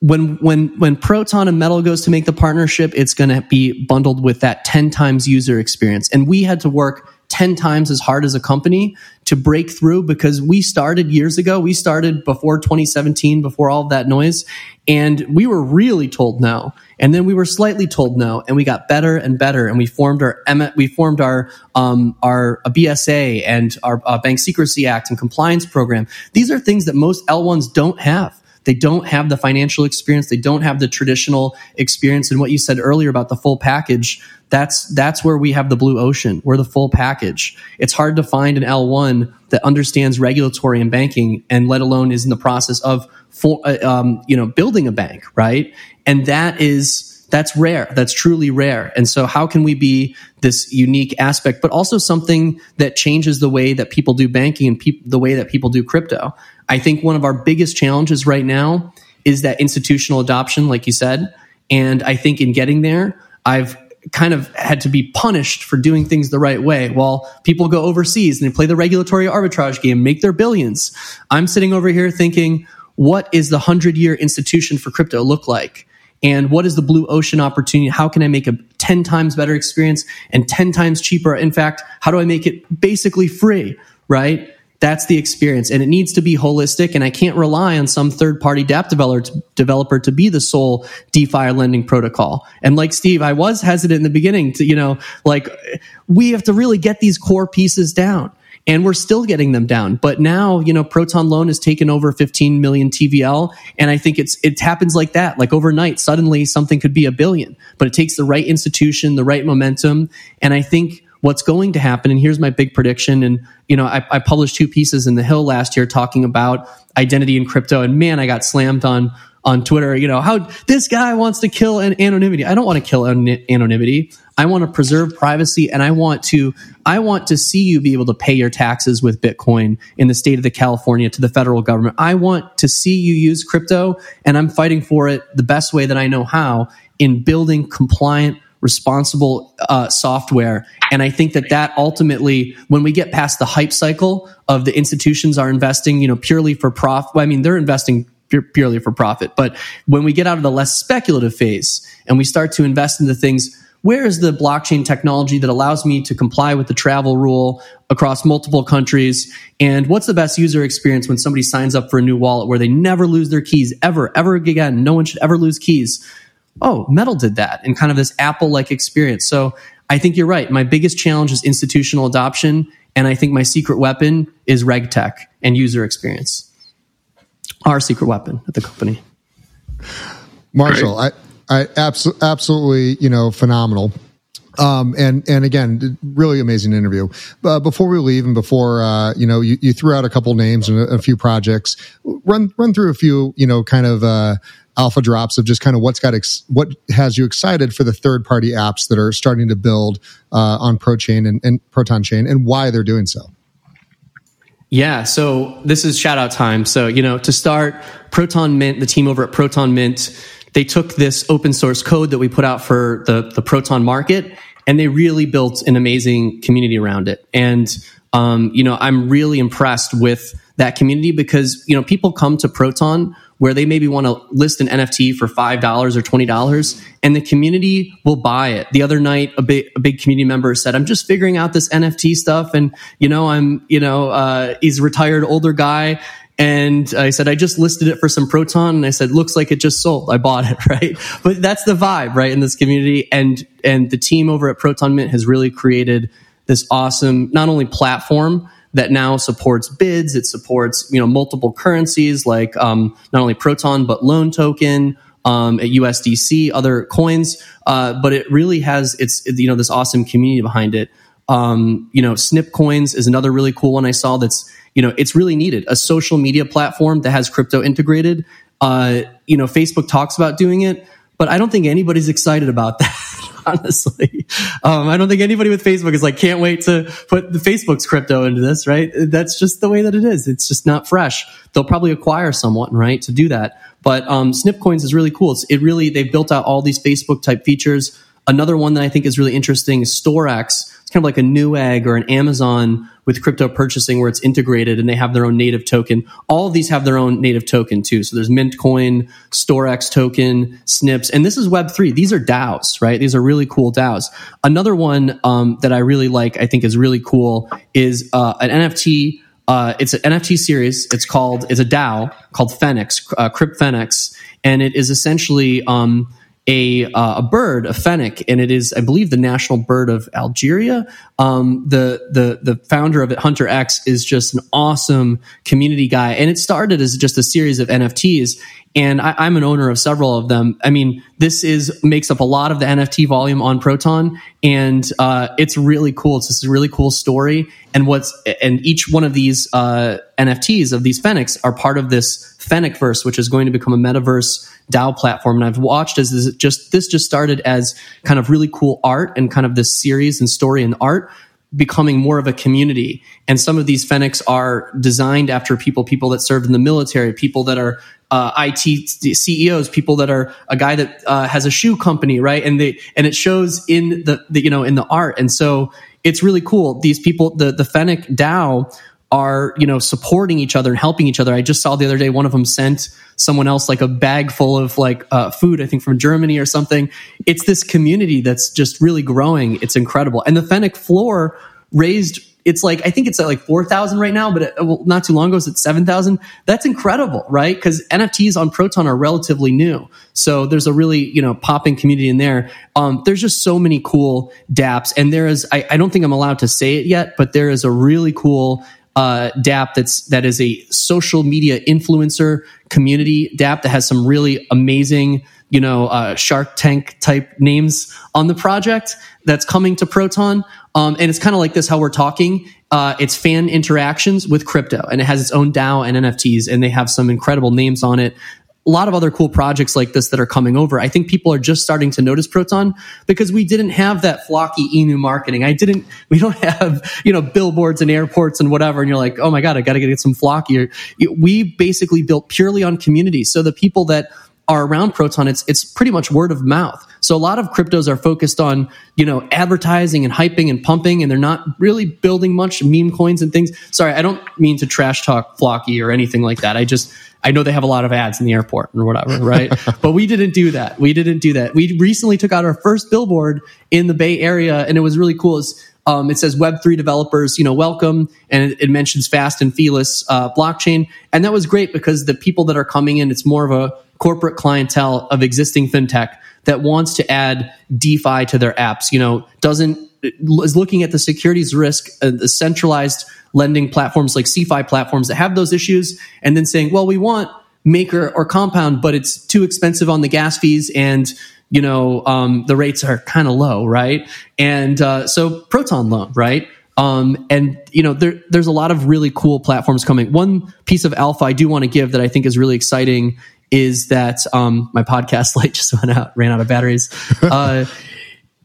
D: when when when Proton and Metal goes to make the partnership, it's going to be bundled with that 10 times user experience. And we had to work 10 times as hard as a company to break through because we started years ago. We started before 2017, before all of that noise. And we were really told no. And then we were slightly told no. And we got better and better. And we formed our, we formed our, um, our BSA and our uh, Bank Secrecy Act and compliance program. These are things that most L1s don't have. They don't have the financial experience. They don't have the traditional experience. And what you said earlier about the full package, that's, that's where we have the blue ocean. We're the full package. It's hard to find an L1 that understands regulatory and banking and let alone is in the process of, for, uh, um, you know, building a bank, right? And that is, that's rare. That's truly rare. And so how can we be this unique aspect, but also something that changes the way that people do banking and pe- the way that people do crypto? I think one of our biggest challenges right now is that institutional adoption, like you said. And I think in getting there, I've kind of had to be punished for doing things the right way. While people go overseas and they play the regulatory arbitrage game, make their billions. I'm sitting over here thinking, what is the hundred year institution for crypto look like? And what is the blue ocean opportunity? How can I make a 10 times better experience and 10 times cheaper? In fact, how do I make it basically free? Right? That's the experience. And it needs to be holistic. And I can't rely on some third party dApp developer developer to be the sole DeFi lending protocol. And like Steve, I was hesitant in the beginning to, you know, like we have to really get these core pieces down and we're still getting them down. But now, you know, Proton Loan has taken over 15 million TVL, and I think it's it happens like that, like overnight. Suddenly, something could be a billion, but it takes the right institution, the right momentum, and I think what's going to happen. And here's my big prediction. And, you know, I, I, published two pieces in the Hill last year talking about identity in crypto. And man, I got slammed on, on Twitter, you know, how this guy wants to kill an anonymity. I don't want to kill an anonymity. I want to preserve privacy and I want to, I want to see you be able to pay your taxes with Bitcoin in the state of the California to the federal government. I want to see you use crypto and I'm fighting for it the best way that I know how in building compliant responsible uh, software. And I think that that ultimately, when we get past the hype cycle of the institutions are investing, you know, purely for profit. Well, I mean, they're investing purely for profit. But when we get out of the less speculative phase and we start to invest into things, where is the blockchain technology that allows me to comply with the travel rule across multiple countries? And what's the best user experience when somebody signs up for a new wallet where they never lose their keys ever, ever again? No one should ever lose keys oh, Metal did that and kind of this Apple like experience. So I think you're right. My biggest challenge is institutional adoption. And I think my secret weapon is RegTech and user experience. Our secret weapon at the company.
A: Marshall, I, I absolutely, you know, phenomenal. Um, and and again, really amazing interview. Uh, before we leave, and before uh, you know, you, you, threw out a couple names and a, a, few projects. Run run through a few, you know, kind of uh, alpha drops of just kind of what's got ex- what has you excited for the third party apps that are starting to build uh, on ProChain and, and Proton Chain and why they're doing so.
D: Yeah, so this is shout out time. So, you know, to start, Proton Mint, the team over at Proton Mint, they took this open source code that we put out for the, the Proton market and they really built an amazing community around it. And, um, you know, I'm really impressed with that community because, you know, people come to Proton where they maybe want to list an NFT for $5 or $20 and the community will buy it. The other night, a big, a big community member said, I'm just figuring out this NFT stuff. And, you know, I'm, you know, uh, he's a retired older guy. And I said, I just listed it for some Proton. And I said, looks like it just sold. I bought it, right? But that's the vibe, right? In this community. And, and the team over at Proton Mint has really created this awesome, not only platform, that now supports bids. It supports you know multiple currencies like um, not only Proton but Loan Token, um, at USDC, other coins. Uh, but it really has it's you know this awesome community behind it. Um, you know, Snip Coins is another really cool one I saw. That's you know it's really needed a social media platform that has crypto integrated. Uh, you know, Facebook talks about doing it, but I don't think anybody's excited about that. honestly. Um, I don't think anybody with Facebook is like, can't wait to put the Facebook's crypto into this, right? That's just the way that it is. It's just not fresh. They'll probably acquire someone, right, to do that. But um, Snipcoins is really cool. It's, it really, they've built out all these Facebook type features. Another one that I think is really interesting is StoreX it's kind of like a Newegg or an Amazon with crypto purchasing where it's integrated and they have their own native token. All of these have their own native token too. So there's Mintcoin, StoreX token, Snips, and this is Web3. These are DAOs, right? These are really cool DAOs. Another one um, that I really like, I think is really cool, is uh, an NFT. Uh, it's an NFT series. It's called, it's a DAO called Phoenix, uh, Crypt Phoenix, and it is essentially um, a uh, a bird, a fennec, and it is, I believe, the national bird of Algeria. Um, the the the founder of it, Hunter X, is just an awesome community guy, and it started as just a series of NFTs. And I, am an owner of several of them. I mean, this is makes up a lot of the NFT volume on Proton, and uh, it's really cool. It's this really cool story, and what's and each one of these uh, NFTs of these Fennecs are part of this Fennec verse, which is going to become a metaverse DAO platform. And I've watched as this just this just started as kind of really cool art and kind of this series and story and art becoming more of a community. And some of these Fennecs are designed after people, people that served in the military, people that are uh, IT CEOs, people that are a guy that uh, has a shoe company, right? And they and it shows in the, the you know in the art. And so it's really cool. These people, the the Fennec DAO are you know supporting each other and helping each other. I just saw the other day one of them sent someone else like a bag full of like uh, food, I think from Germany or something. It's this community that's just really growing. It's incredible, and the Fennec floor raised. It's like I think it's at like four thousand right now, but it, well, not too long ago it's at seven thousand. That's incredible, right? Because NFTs on Proton are relatively new, so there's a really you know popping community in there. Um, there's just so many cool DApps, and there is I, I don't think I'm allowed to say it yet, but there is a really cool uh, DApp that's that is a social media influencer community DApp that has some really amazing, you know, uh, Shark Tank type names on the project that's coming to Proton. Um, and it's kind of like this how we're talking. Uh, it's fan interactions with crypto, and it has its own DAO and NFTs, and they have some incredible names on it a lot of other cool projects like this that are coming over. I think people are just starting to notice Proton because we didn't have that Floki Inu marketing. I didn't, we don't have, you know, billboards and airports and whatever. And you're like, oh my God, I got to get some Floki. We basically built purely on community. So the people that are around Proton, it's, it's pretty much word of mouth. So a lot of cryptos are focused on, you know, advertising and hyping and pumping, and they're not really building much meme coins and things. Sorry, I don't mean to trash talk Floki or anything like that. I just, I know they have a lot of ads in the airport or whatever, right? but we didn't do that. We didn't do that. We recently took out our first billboard in the Bay Area, and it was really cool. It's, um, it says Web3 developers, you know, welcome, and it, it mentions fast and feeless uh, blockchain, and that was great because the people that are coming in, it's more of a corporate clientele of existing fintech that wants to add DeFi to their apps. You know, doesn't is looking at the securities risk, uh, the centralized lending platforms like CeFi platforms that have those issues, and then saying, well, we want Maker or Compound, but it's too expensive on the gas fees and you know um, the rates are kind of low, right? And uh, so Proton Loan, right? Um, and you know there, there's a lot of really cool platforms coming. One piece of alpha I do want to give that I think is really exciting is that um, my podcast light just went out, ran out of batteries. Uh,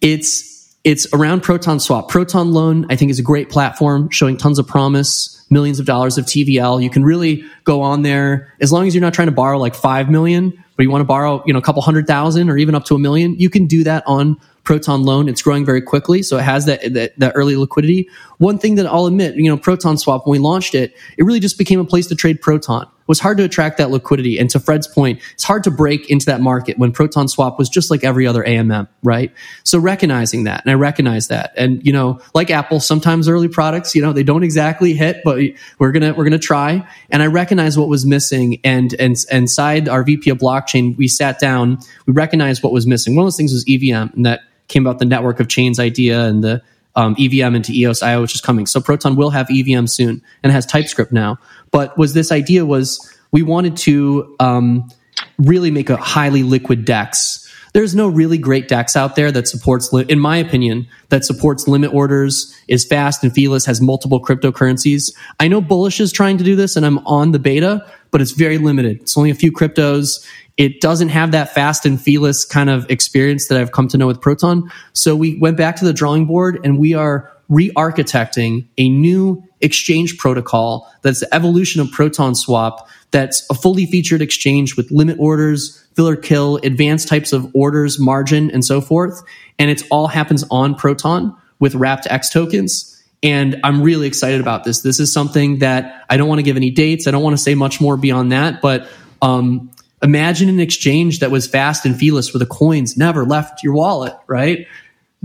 D: it's it's around Proton Swap. Proton Loan, I think, is a great platform showing tons of promise, millions of dollars of TVL. You can really go on there as long as you're not trying to borrow like five million, but you want to borrow, you know, a couple hundred thousand or even up to a million. You can do that on Proton Loan. It's growing very quickly, so it has that, that, that early liquidity. One thing that I'll admit, you know, Proton Swap when we launched it, it really just became a place to trade Proton was hard to attract that liquidity. And to Fred's point, it's hard to break into that market when Proton Swap was just like every other AMM, right? So recognizing that, and I recognize that. And, you know, like Apple, sometimes early products, you know, they don't exactly hit, but we're gonna, we're gonna try. And I recognize what was missing. And, and, inside our VP of blockchain, we sat down, we recognized what was missing. One of those things was EVM, and that came about the network of chains idea and the, um, EVM into EOS IO, which is coming. So Proton will have EVM soon and has TypeScript now. But was this idea was we wanted to um, really make a highly liquid DEX there's no really great DEX out there that supports, in my opinion, that supports limit orders, is fast and feeless, has multiple cryptocurrencies. I know Bullish is trying to do this and I'm on the beta, but it's very limited. It's only a few cryptos. It doesn't have that fast and feeless kind of experience that I've come to know with Proton. So we went back to the drawing board and we are re-architecting a new exchange protocol that's the evolution of Proton Swap that's a fully featured exchange with limit orders, fill or kill, advanced types of orders, margin, and so forth. And it all happens on Proton with wrapped X tokens. And I'm really excited about this. This is something that I don't want to give any dates. I don't want to say much more beyond that, but um, imagine an exchange that was fast and feeless where the coins never left your wallet, right?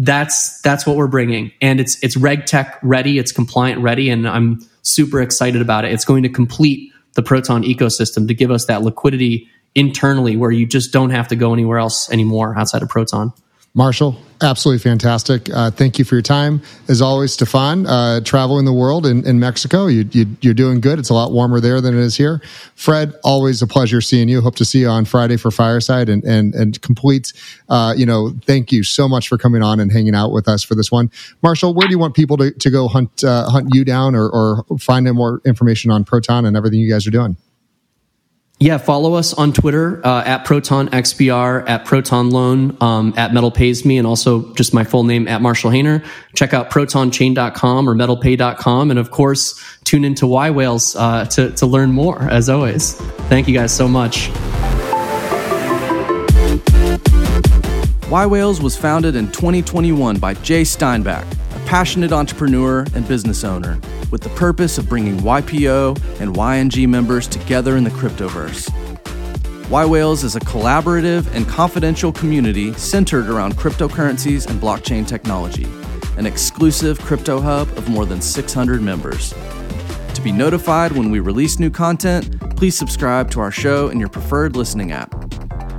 D: That's that's what we're bringing, and it's it's RegTech ready, it's compliant ready, and I'm super excited about it. It's going to complete the Proton ecosystem to give us that liquidity internally, where you just don't have to go anywhere else anymore outside of Proton.
A: Marshall, absolutely fantastic. Uh, thank you for your time. As always, Stefan, uh, traveling the world in, in Mexico, you, you, you're doing good. It's a lot warmer there than it is here. Fred, always a pleasure seeing you. Hope to see you on Friday for Fireside and, and, and complete, uh, you know, thank you so much for coming on and hanging out with us for this one. Marshall, where do you want people to, to go hunt, uh, hunt you down or, or find more information on Proton and everything you guys are doing?
D: Yeah, follow us on Twitter uh, at Proton XPR, at Proton Loan, um, at Metal Pays Me, and also just my full name at Marshall Hayner. Check out protonchain.com or metalpay.com. And of course, tune into Y Whales uh, to, to learn more, as always. Thank you guys so much.
E: Y Whales was founded in 2021 by Jay Steinbach, passionate entrepreneur and business owner with the purpose of bringing YPO and YNG members together in the cryptoverse. Y Whales is a collaborative and confidential community centered around cryptocurrencies and blockchain technology, an exclusive crypto hub of more than 600 members. To be notified when we release new content, please subscribe to our show in your preferred listening app.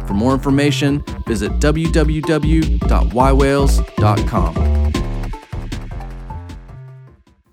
E: For more information, visit www.ywhales.com.